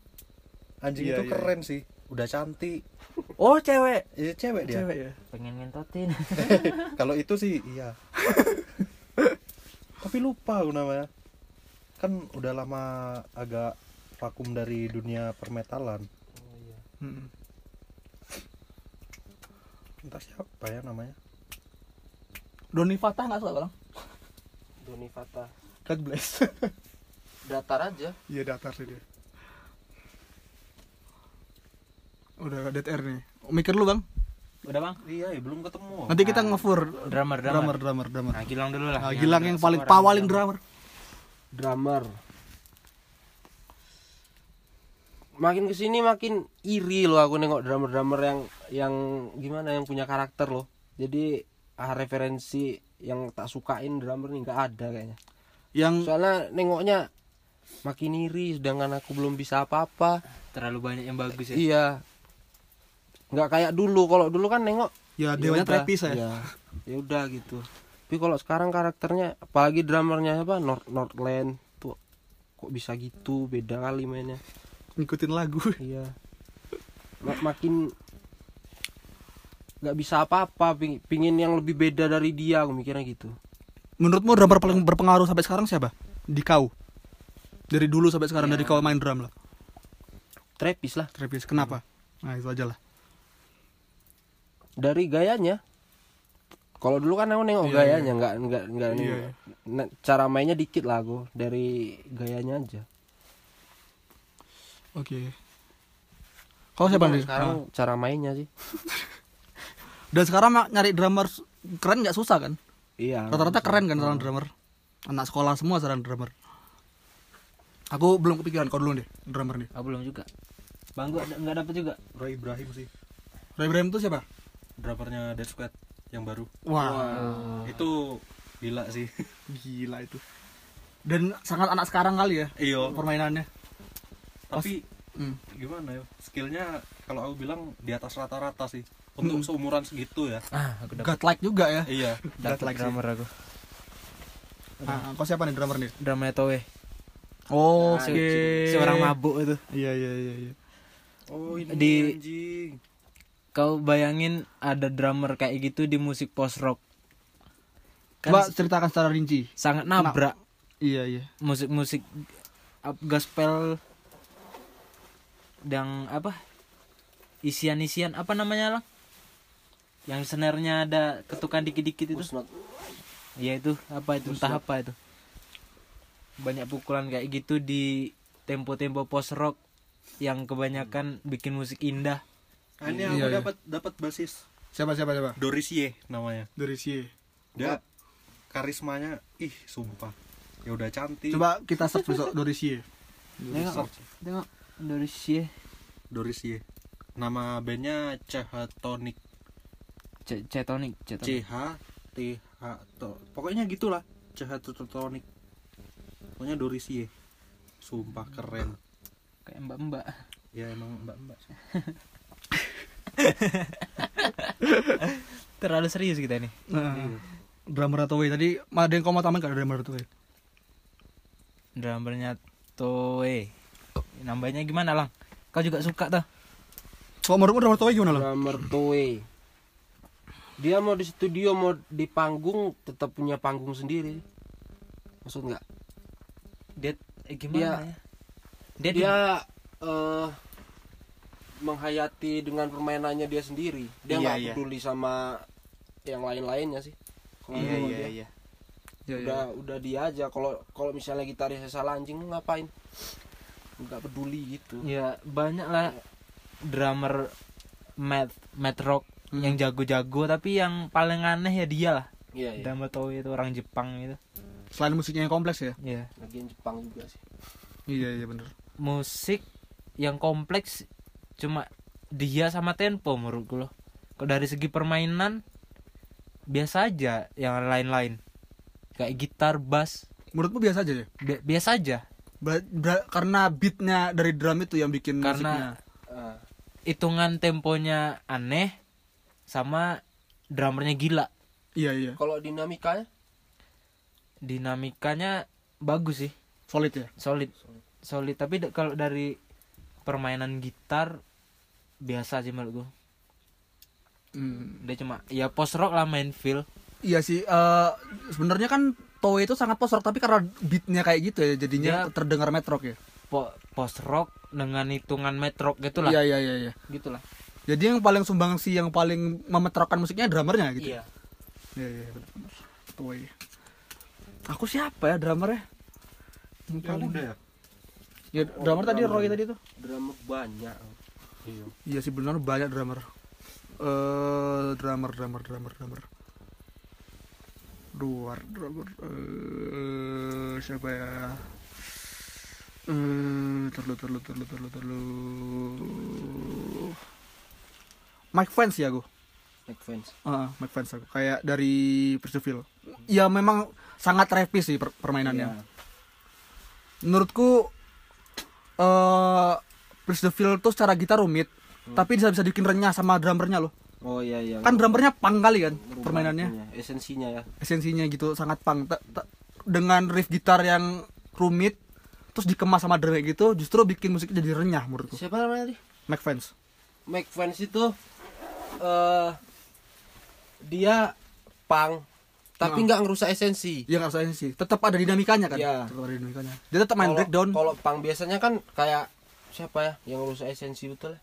Anjing Iya, itu iya, keren sih. Udah cantik. Oh cewek. Iya cewek dia. Cewek ya? Pengen ngentotin. Kalau itu sih iya. Tapi lupa aku namanya. Kan udah lama agak vakum dari dunia permetalan. Mm-mm. Entah siapa ya namanya Doni Fatah nggak suka bang Doni Fata God bless datar aja iya datar sih dia udah dead air nih mikir lu bang Udah bang? iya ya belum ketemu Nanti kita ngefur Drummer, drummer, drummer. drummer, drummer. Nah, Gilang dulu lah. Nah, Gilang yang paling seorang pawaling drummer. drummer. drummer makin ke sini makin iri loh aku nengok drummer drummer yang yang gimana yang punya karakter loh. Jadi ah, referensi yang tak sukain drummer nih nggak ada kayaknya. Yang soalnya nengoknya makin iri sedangkan aku belum bisa apa-apa. Terlalu banyak yang bagus ya. iya. Nggak kayak dulu. Kalau dulu kan nengok ya ya dewanya udah, trapis ya. ya ya udah gitu. Tapi kalau sekarang karakternya apalagi drummernya apa North Northland tuh kok bisa gitu? Beda kali mainnya Ngikutin lagu. iya Ma- makin nggak bisa apa-apa ping- pingin yang lebih beda dari dia aku mikirnya gitu Menurutmu drummer paling berpengaruh sampai sekarang siapa? Di kau. Dari dulu sampai sekarang dari kau main drum lah. trapis lah Trapis. Kenapa? Nah, itu aja lah. dari gayanya kalau dulu kan aku nengok Iya, gayanya nggak nggak nggak Iya, nengok. Nah, cara mainnya dikit lah aku dari gayanya aja Oke. Kau siapa nih? sekarang cara mainnya sih Dan sekarang mak- nyari drummer keren nggak susah kan? iya Rata-rata keren kan seorang drummer. Anak sekolah semua seorang drummer. Aku belum kepikiran kau dulu deh drummer nih. Aku belum juga. Bang gua nggak dapet juga. Roy Ibrahim sih Ray Ibrahim itu siapa? drummernya Dead Squad yang baru Wah, itu gila sih gila itu. Dan sangat anak sekarang kali ya iya permainannya. Tapi Hmm. gimana ya skillnya kalau aku bilang di atas rata-rata sih untuk seumuran segitu ya Ah, aku dapet. Godlike juga ya. iya Dapet like sih. drummer aku. Ah, kau siapa nih drummer nih? Drummer Towe. Oh, Si, si- si orang mabuk itu. Iya iya iya iya. oh ini Di- anjing Kau bayangin ada drummer kayak gitu di musik post rock. Kan Coba ceritakan secara rinci. sangat nabrak Iya iya. musik-musik up- gospel yang apa isian-isian apa namanya lah? Yang snare-nya ada ketukan dikit-dikit itu. Ya itu apa itu? Entah apa itu. Banyak pukulan kayak gitu di tempo-tempo post rock yang kebanyakan bikin musik indah. Ah, ini Iya, aku iya. dapat dapat basis. Siapa siapa siapa? Dorisie namanya. Dari si. dia karismanya ih sumpah. Ya udah cantik. Coba kita search besok Dorisi. tengok tengok dari sih Dorisie nama bandnya Cehatonic cetonic cetonic C H T H to- pokoknya gitulah Cehatonic pokoknya Dorisie sumpah keren. Kayak mbak-mbak. Ya emang mbak mbak terlalu serius kita nih Nah, drummer tadi ada yang kau mau tambahin gak ada drummer atau way? drummernya Toe nambahnya gimana lang? Kau juga suka tuh Kalau menurutmu drummer atau way gimana lo? drummer Toe dia mau di studio mau di panggung tetap punya panggung sendiri. Maksud nggak? Dia eh, gimana Dia- ya? Dia, dia eh, menghayati dengan permainannya dia sendiri. Dia Iya, nggak iya. peduli sama yang lain-lainnya sih. Kalau iya iya dia. iya Iya, udah udah dia aja. Kalau kalau misalnya gitarisnya salah anjing ngapain nggak peduli gitu. Ya banyak lah drummer mat mat rock Hmm. yang jago-jago tapi yang paling aneh ya dia lah. Iya iya. Drummer Toe itu orang Jepang itu Selain musiknya yang kompleks ya? ya lagian Jepang juga sih. Iya iya bener. musik yang kompleks cuma dia sama tempo menurutku loh. Kalau dari segi permainan biasa aja yang lain-lain. Kayak gitar bass. Menurutmu biasa aja ya? bi- biasa aja Bra- karena beatnya dari drum itu yang bikin karena musiknya. Ah, hitungan temponya aneh sama drummernya gila Iya iya. kalau dinamikanya dinamikanya bagus sih Solid ya. solid solid tapi da- kalau dari permainan gitar biasa sih menurut gua Hmm. dia cuma ya post rock lah main feel Iya sih. eh Sebenarnya kan Toei itu sangat post rock tapi karena beatnya kayak gitu ya jadinya Dia- terdengar metrok ya. po post rock dengan hitungan metrok gitulah Iya iya iya. iya. gitulah Jadi yang paling sumbangsi yang paling memetrokkan musiknya drummernya gitu. iya Iya iya benar. Toei. Aku siapa ya drummernya? Yang ya paling- udah ya Ya drummer tadi drummer. Roy tadi tuh. drummer banyak iya Iya sih benar banyak drummer. eh drummer drummer drummer drummer luar drummer eh siapa ya? Eh terlalu terlalu terlalu terlalu terlalu. Mike Vance ya gue Like fans. Ah, Mike Vance aku. Kayak dari Perseville ya memang sangat rapis sih per- permainannya. Iya. menurutku eh Perseville tuh secara gitar rumit tapi bisa bisa bikin renyah sama drummernya loh Oh iya iya. kan drummernya pang kali kan Merubah permainannya itunya, esensinya ya. esensinya gitu sangat pang Ta- ta- dengan riff gitar yang rumit terus dikemas sama drum gitu justru bikin musiknya jadi renyah menurutku Siapa namanya tadi? Mike Vance Mike Vance itu eh dia pang tapi nggak ngerusak esensi. Iya nggak sih tetap ada dinamikanya kan Iya. tetap ada dinamikanya dia tetap main Kalau- breakdown Kalau pang biasanya kan kayak siapa ya yang ngerusak esensi betul ya?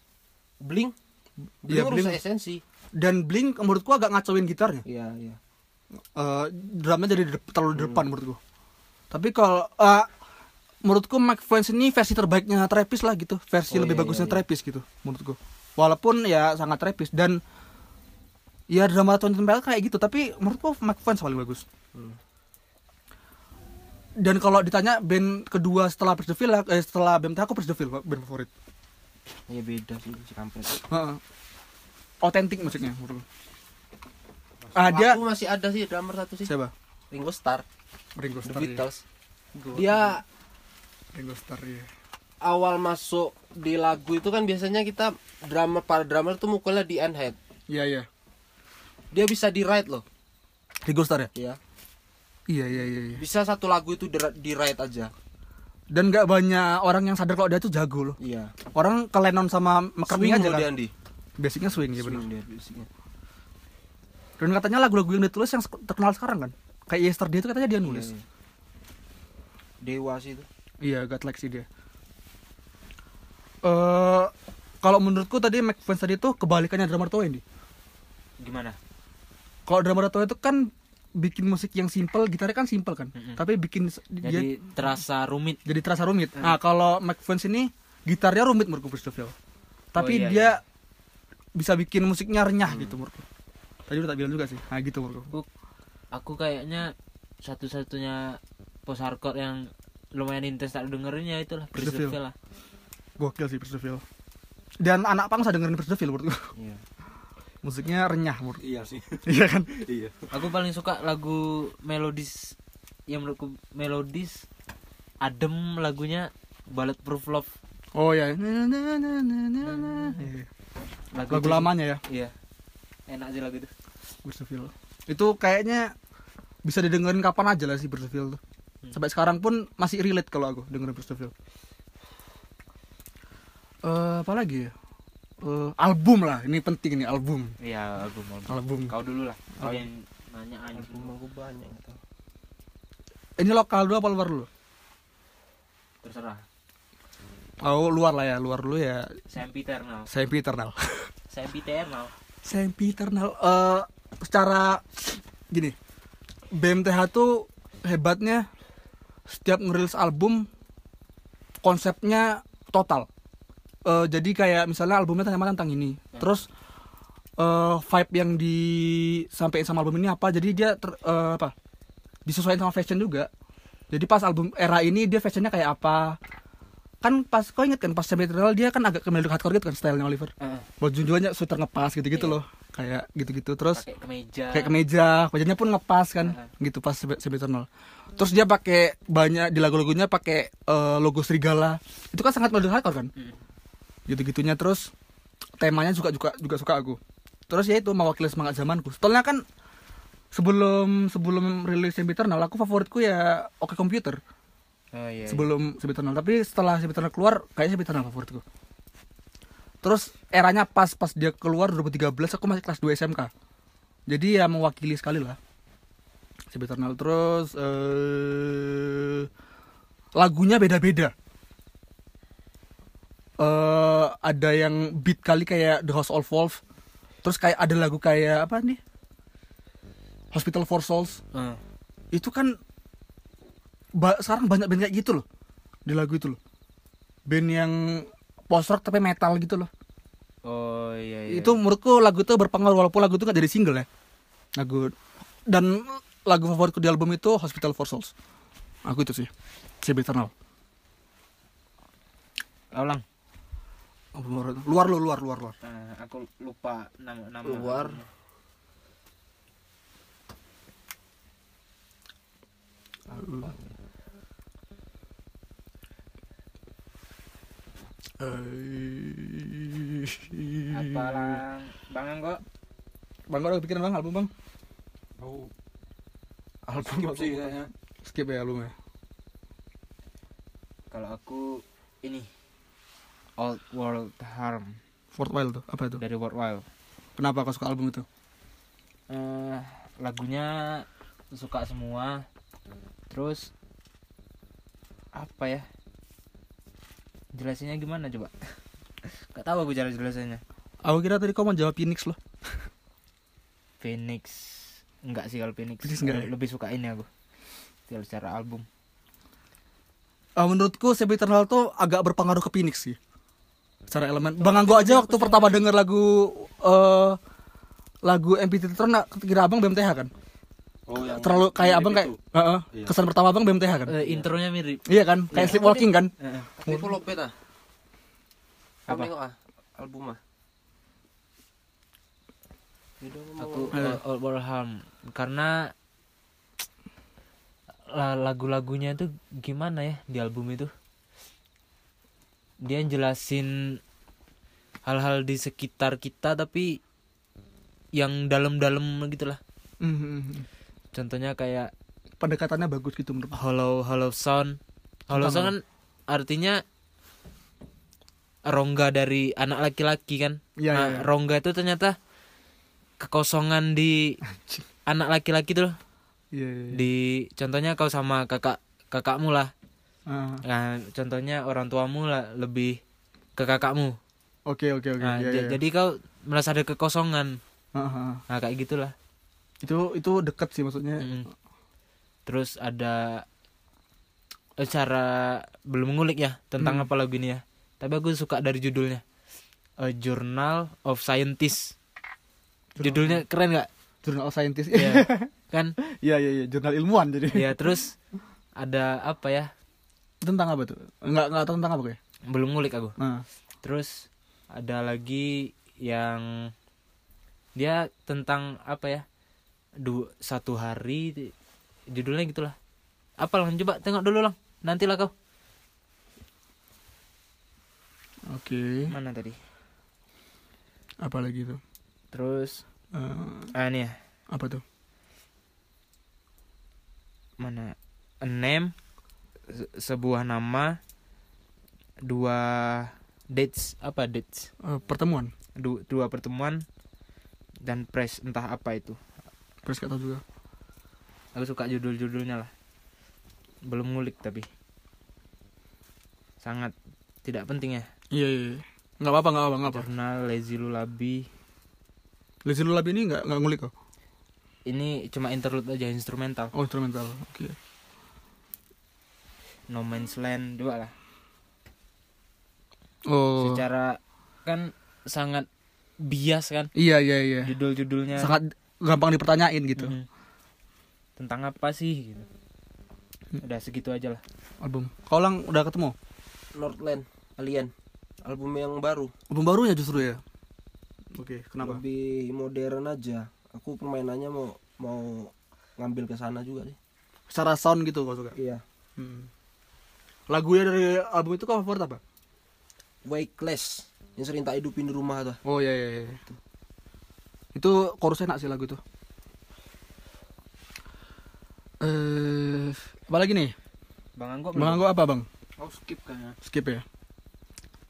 Blink. Blink Iya, ngerusak esensi. Dan Blink menurutku agak ngacauin gitarnya Iya iya. Eh, drumnya jadi de- terlalu di depan menurutku tapi kalau eh, menurutku Mike Vance ini versi terbaiknya Travis lah gitu versi Oh, lebih iya, bagusnya iya, iya. Travis gitu menurutku walaupun ya sangat Travis dan ya drama Tony Tempel kayak gitu tapi menurutku Mike Vance paling bagus Hmm. dan kalau ditanya band kedua setelah Perseville eh, setelah BMT aku Perseville band favorit Iya beda sih si kampret. Otentik musiknya menurutku ada Aku masih ada sih drummer satu sih. siapa Ringo Starr, Ringo The Starr ya. Beatles. Dia Ringo Starr ya awal masuk di lagu itu kan biasanya kita drummer para drummer tuh mukulnya di end head. iya iya Dia bisa di right loh. Ringo Starr ya Ya. iya iya iya, iya. Bisa satu lagu itu di, di right aja. dan nggak banyak orang yang sadar kalau dia tuh jago loh Iya. orang ke Lennon sama McCartney aja kan dia Andi. Basicnya swing ya benar Swing dia basicnya. dan katanya lagu-lagu yang ditulis yang terkenal sekarang kan kayak Yesterday itu katanya dia nulis Iya, iya. Dewa sih itu. iya God Like sih dia eh kalau menurutku tadi Mike Vance tadi tuh kebalikannya drummer Toe nih Gimana? kalau drummer Toe itu kan bikin musik yang simple gitarnya kan simple kan Mm-mm. tapi bikin s- dia Jadi terasa rumit. jadi terasa rumit nah kalau Mike Vance ini gitarnya rumit menurutku Christopher tapi iya, dia bisa bikin musiknya renyah gitu menurutku tadi udah tak bilang juga sih nah gitu menurutku Aku, aku kayaknya satu-satunya post hardcore yang lumayan intens tak dengerin ya itulah. Priscilla lah. gokil sih Christopher dan anak pang saya dengerin Christopher menurutku Iya. musiknya renyah menurut Iya sih. iya kan iya. Aku paling suka lagu melodis yang menurutku melodis adem lagunya Bulletproof Love. oh ya Na, Lagu, lagu itu lamanya ya Iya. Enak sih lagu itu. Christopher itu kayaknya bisa didengerin kapan aja lah sih Christopher tuh sampai sekarang pun masih relate kalau aku dengerin Christopher eh apa lagi ya Eh, album lah ini penting nih album Iya, album album. album Kau dulu lah. Kau yang nanya. Album aku banyak gitu. ini lokal dulu apa luar dulu Terserah. Oh luar lah ya luar dulu ya. Sempiternal. Sempiternal. Sempiternal. Sempiternal. Eh secara gini BMTH tuh hebatnya setiap ngerilis album konsepnya total. Eh, jadi kayak misalnya albumnya tema tentang ini. Terus eh vibe yang disampaikan sama album ini apa? Jadi dia ter- eh, apa? Disesuaikan sama fashion juga. Jadi pas album era ini dia fashionnya kayak apa kan pas kau inget kan pas Sempiternal dia kan agak ke melodic hardcore gitu kan stylenya Oliver. Heeh. baju-bajunya sweater ngepas gitu-gitu loh. Kayak gitu-gitu. Terus Pakai kemeja. kayak kemeja bajunya pun ngepas kan gitu pas Sempiternal terus dia pakai banyak di lagu-lagunya pakai eh, logo serigala. Itu kan sangat melodic hardcore kan? Mm. gitu-gitunya. Terus temanya juga juga juga suka aku. Terus ya itu mewakili semangat zamanku. Setelahnya kan sebelum sebelum rilis Sempiternal aku favoritku ya Oke Computer Oh iya. iya. sebelum Sempiternal tapi setelah Sempiternal keluar kayaknya Sempiternal favoritku. Terus eranya pas pas dia keluar 2013 aku masih kelas 2 SMK jadi ya mewakili sekali lah Sempiternal terus eh lagunya beda-beda. Eh ada yang beat kali kayak The House of Wolf. Terus kayak ada lagu kayak apa nih? Hospital for Souls. Heeh. itu kan ba- sekarang banyak band kayak gitu loh di lagu itu loh band yang post rock tapi metal gitu loh Oh iya iya Itu menurutku lagu itu berpengaruh walaupun lagu itu nggak jadi single ya. Lagu dan lagu favoritku di album itu Hospital for Souls. Aku itu sih. CB Eternal. ulang. Luar lu, luar, luar, luar. Nah, aku lupa nama nama Luar. albumnya. Apa bang Anggo Bang, kau udah kepikiran bang album bang? Oh, Album sih kayaknya. Skip ya albumnya. kalau aku ini Old World Harm Fort Wild tuh, apa itu? dari World Wild Kenapa kau suka album itu? eh lagunya suka semua terus apa ya jelasinnya gimana coba Gak tahu aku cara jelasannya Aku kira tadi kau mau jawab Phoenix loh. Phoenix enggak sih kalau Phoenix, Phoenix enggak ya? lebih suka ini aku kalau secara album Ah, menurutku CB Eternal tuh agak berpengaruh ke Phoenix sih. Secara elemen. Bang Anggo aja waktu pertama denger lagu eh lagu MPT Tron kira abang BMTH kan? Oh yang Terlalu kayak mirip abang kayak itu. Heeh. Iya. kesan pertama abang BMTH kan? Eh, intronya mirip Iya kan? Kayak sleepwalking kan? Eh, Tapi aku lopet ah. Apa? Apa? ah album ah. Aku uh, Harm karena la- lagu-lagunya itu gimana ya di album itu dia jelasin hal-hal di sekitar kita tapi yang dalam-dalam gitulah Mhm. Contohnya kayak Pendekatannya bagus gitu menurut. hollow hollow sound hollow sound kan artinya rongga dari anak laki-laki kan Iya, Nah, iya, iya. rongga itu ternyata kekosongan di anak laki-laki tuh loh. Iya, iya. iya. di contohnya kau sama kakak kakakmu lah Ah, nah contohnya orang tuamu lah lebih ke kakakmu Oke, oke, oke. nah, iya, iya. jadi kau merasa ada kekosongan Ah, ah, ah. nah kayak gitulah Itu itu dekat sih maksudnya. Mm. terus ada eh, cara belum ngulik ya tentang Hmm. apa lagu ini ya tapi aku suka dari judulnya A Journal of Scientist judulnya keren nggak Jurnal Scientist. Iya. kan Iya, iya, iya. Jurnal ilmuwan jadi. ya terus ada apa ya Tentang apa tuh? Enggak enggak tahu tentang apa kayak. belum ngulik aku Nah. terus ada lagi yang dia tentang apa ya du satu hari judulnya gitulah. Apa lang? Coba tengok dulu lang. Nantilah kau. Oke. mana tadi? Apa lagi tuh? terus? Eh, ah ini ya. Apa tuh? mana? A name se- sebuah nama. Dua dates. Apa dates? Eh, pertemuan. Du- dua pertemuan. Dan press entah apa itu Gak tahu juga. aku suka judul-judulnya lah belum ngulik tapi sangat tidak penting ya Iya, iya. iya. Enggak apa-apa, enggak apa-apa, apa. Jurnal Lazy Lullaby Lazy Lullaby ini enggak enggak ngulik kok. ini cuma interlude aja instrumental Oh, instrumental. Oke. No Man's Land dua lah Oh. secara kan sangat bias kan Iya, iya, iya. judul-judulnya Sangat gampang dipertanyain gitu. Mhm. tentang apa sih gitu. udah segitu aja lah Album. Kau lang udah ketemu? Northland Alien album yang baru Album barunya justru ya. Oke, kenapa? lebih modern aja aku permainannya mau mau ngambil ke sana juga sih Secara sound gitu kau suka. iya Hmm. Lagunya dari album itu kau favorit apa? Weightless yang sering tak hidupin di rumah tuh Oh iya iya iya. Itu chorusnya enak sih lagu itu. Eh, apa lagi nih? bang Anggo Bang Anggo apa, Bang? oh skip kayaknya Skip ya.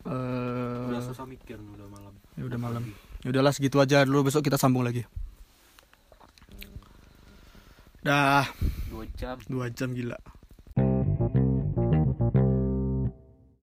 Eh, udah susah mikir udah malam ya udah malam. Ya udahlah segitu aja dulu besok kita sambung lagi. Dah dua jam dua jam gila.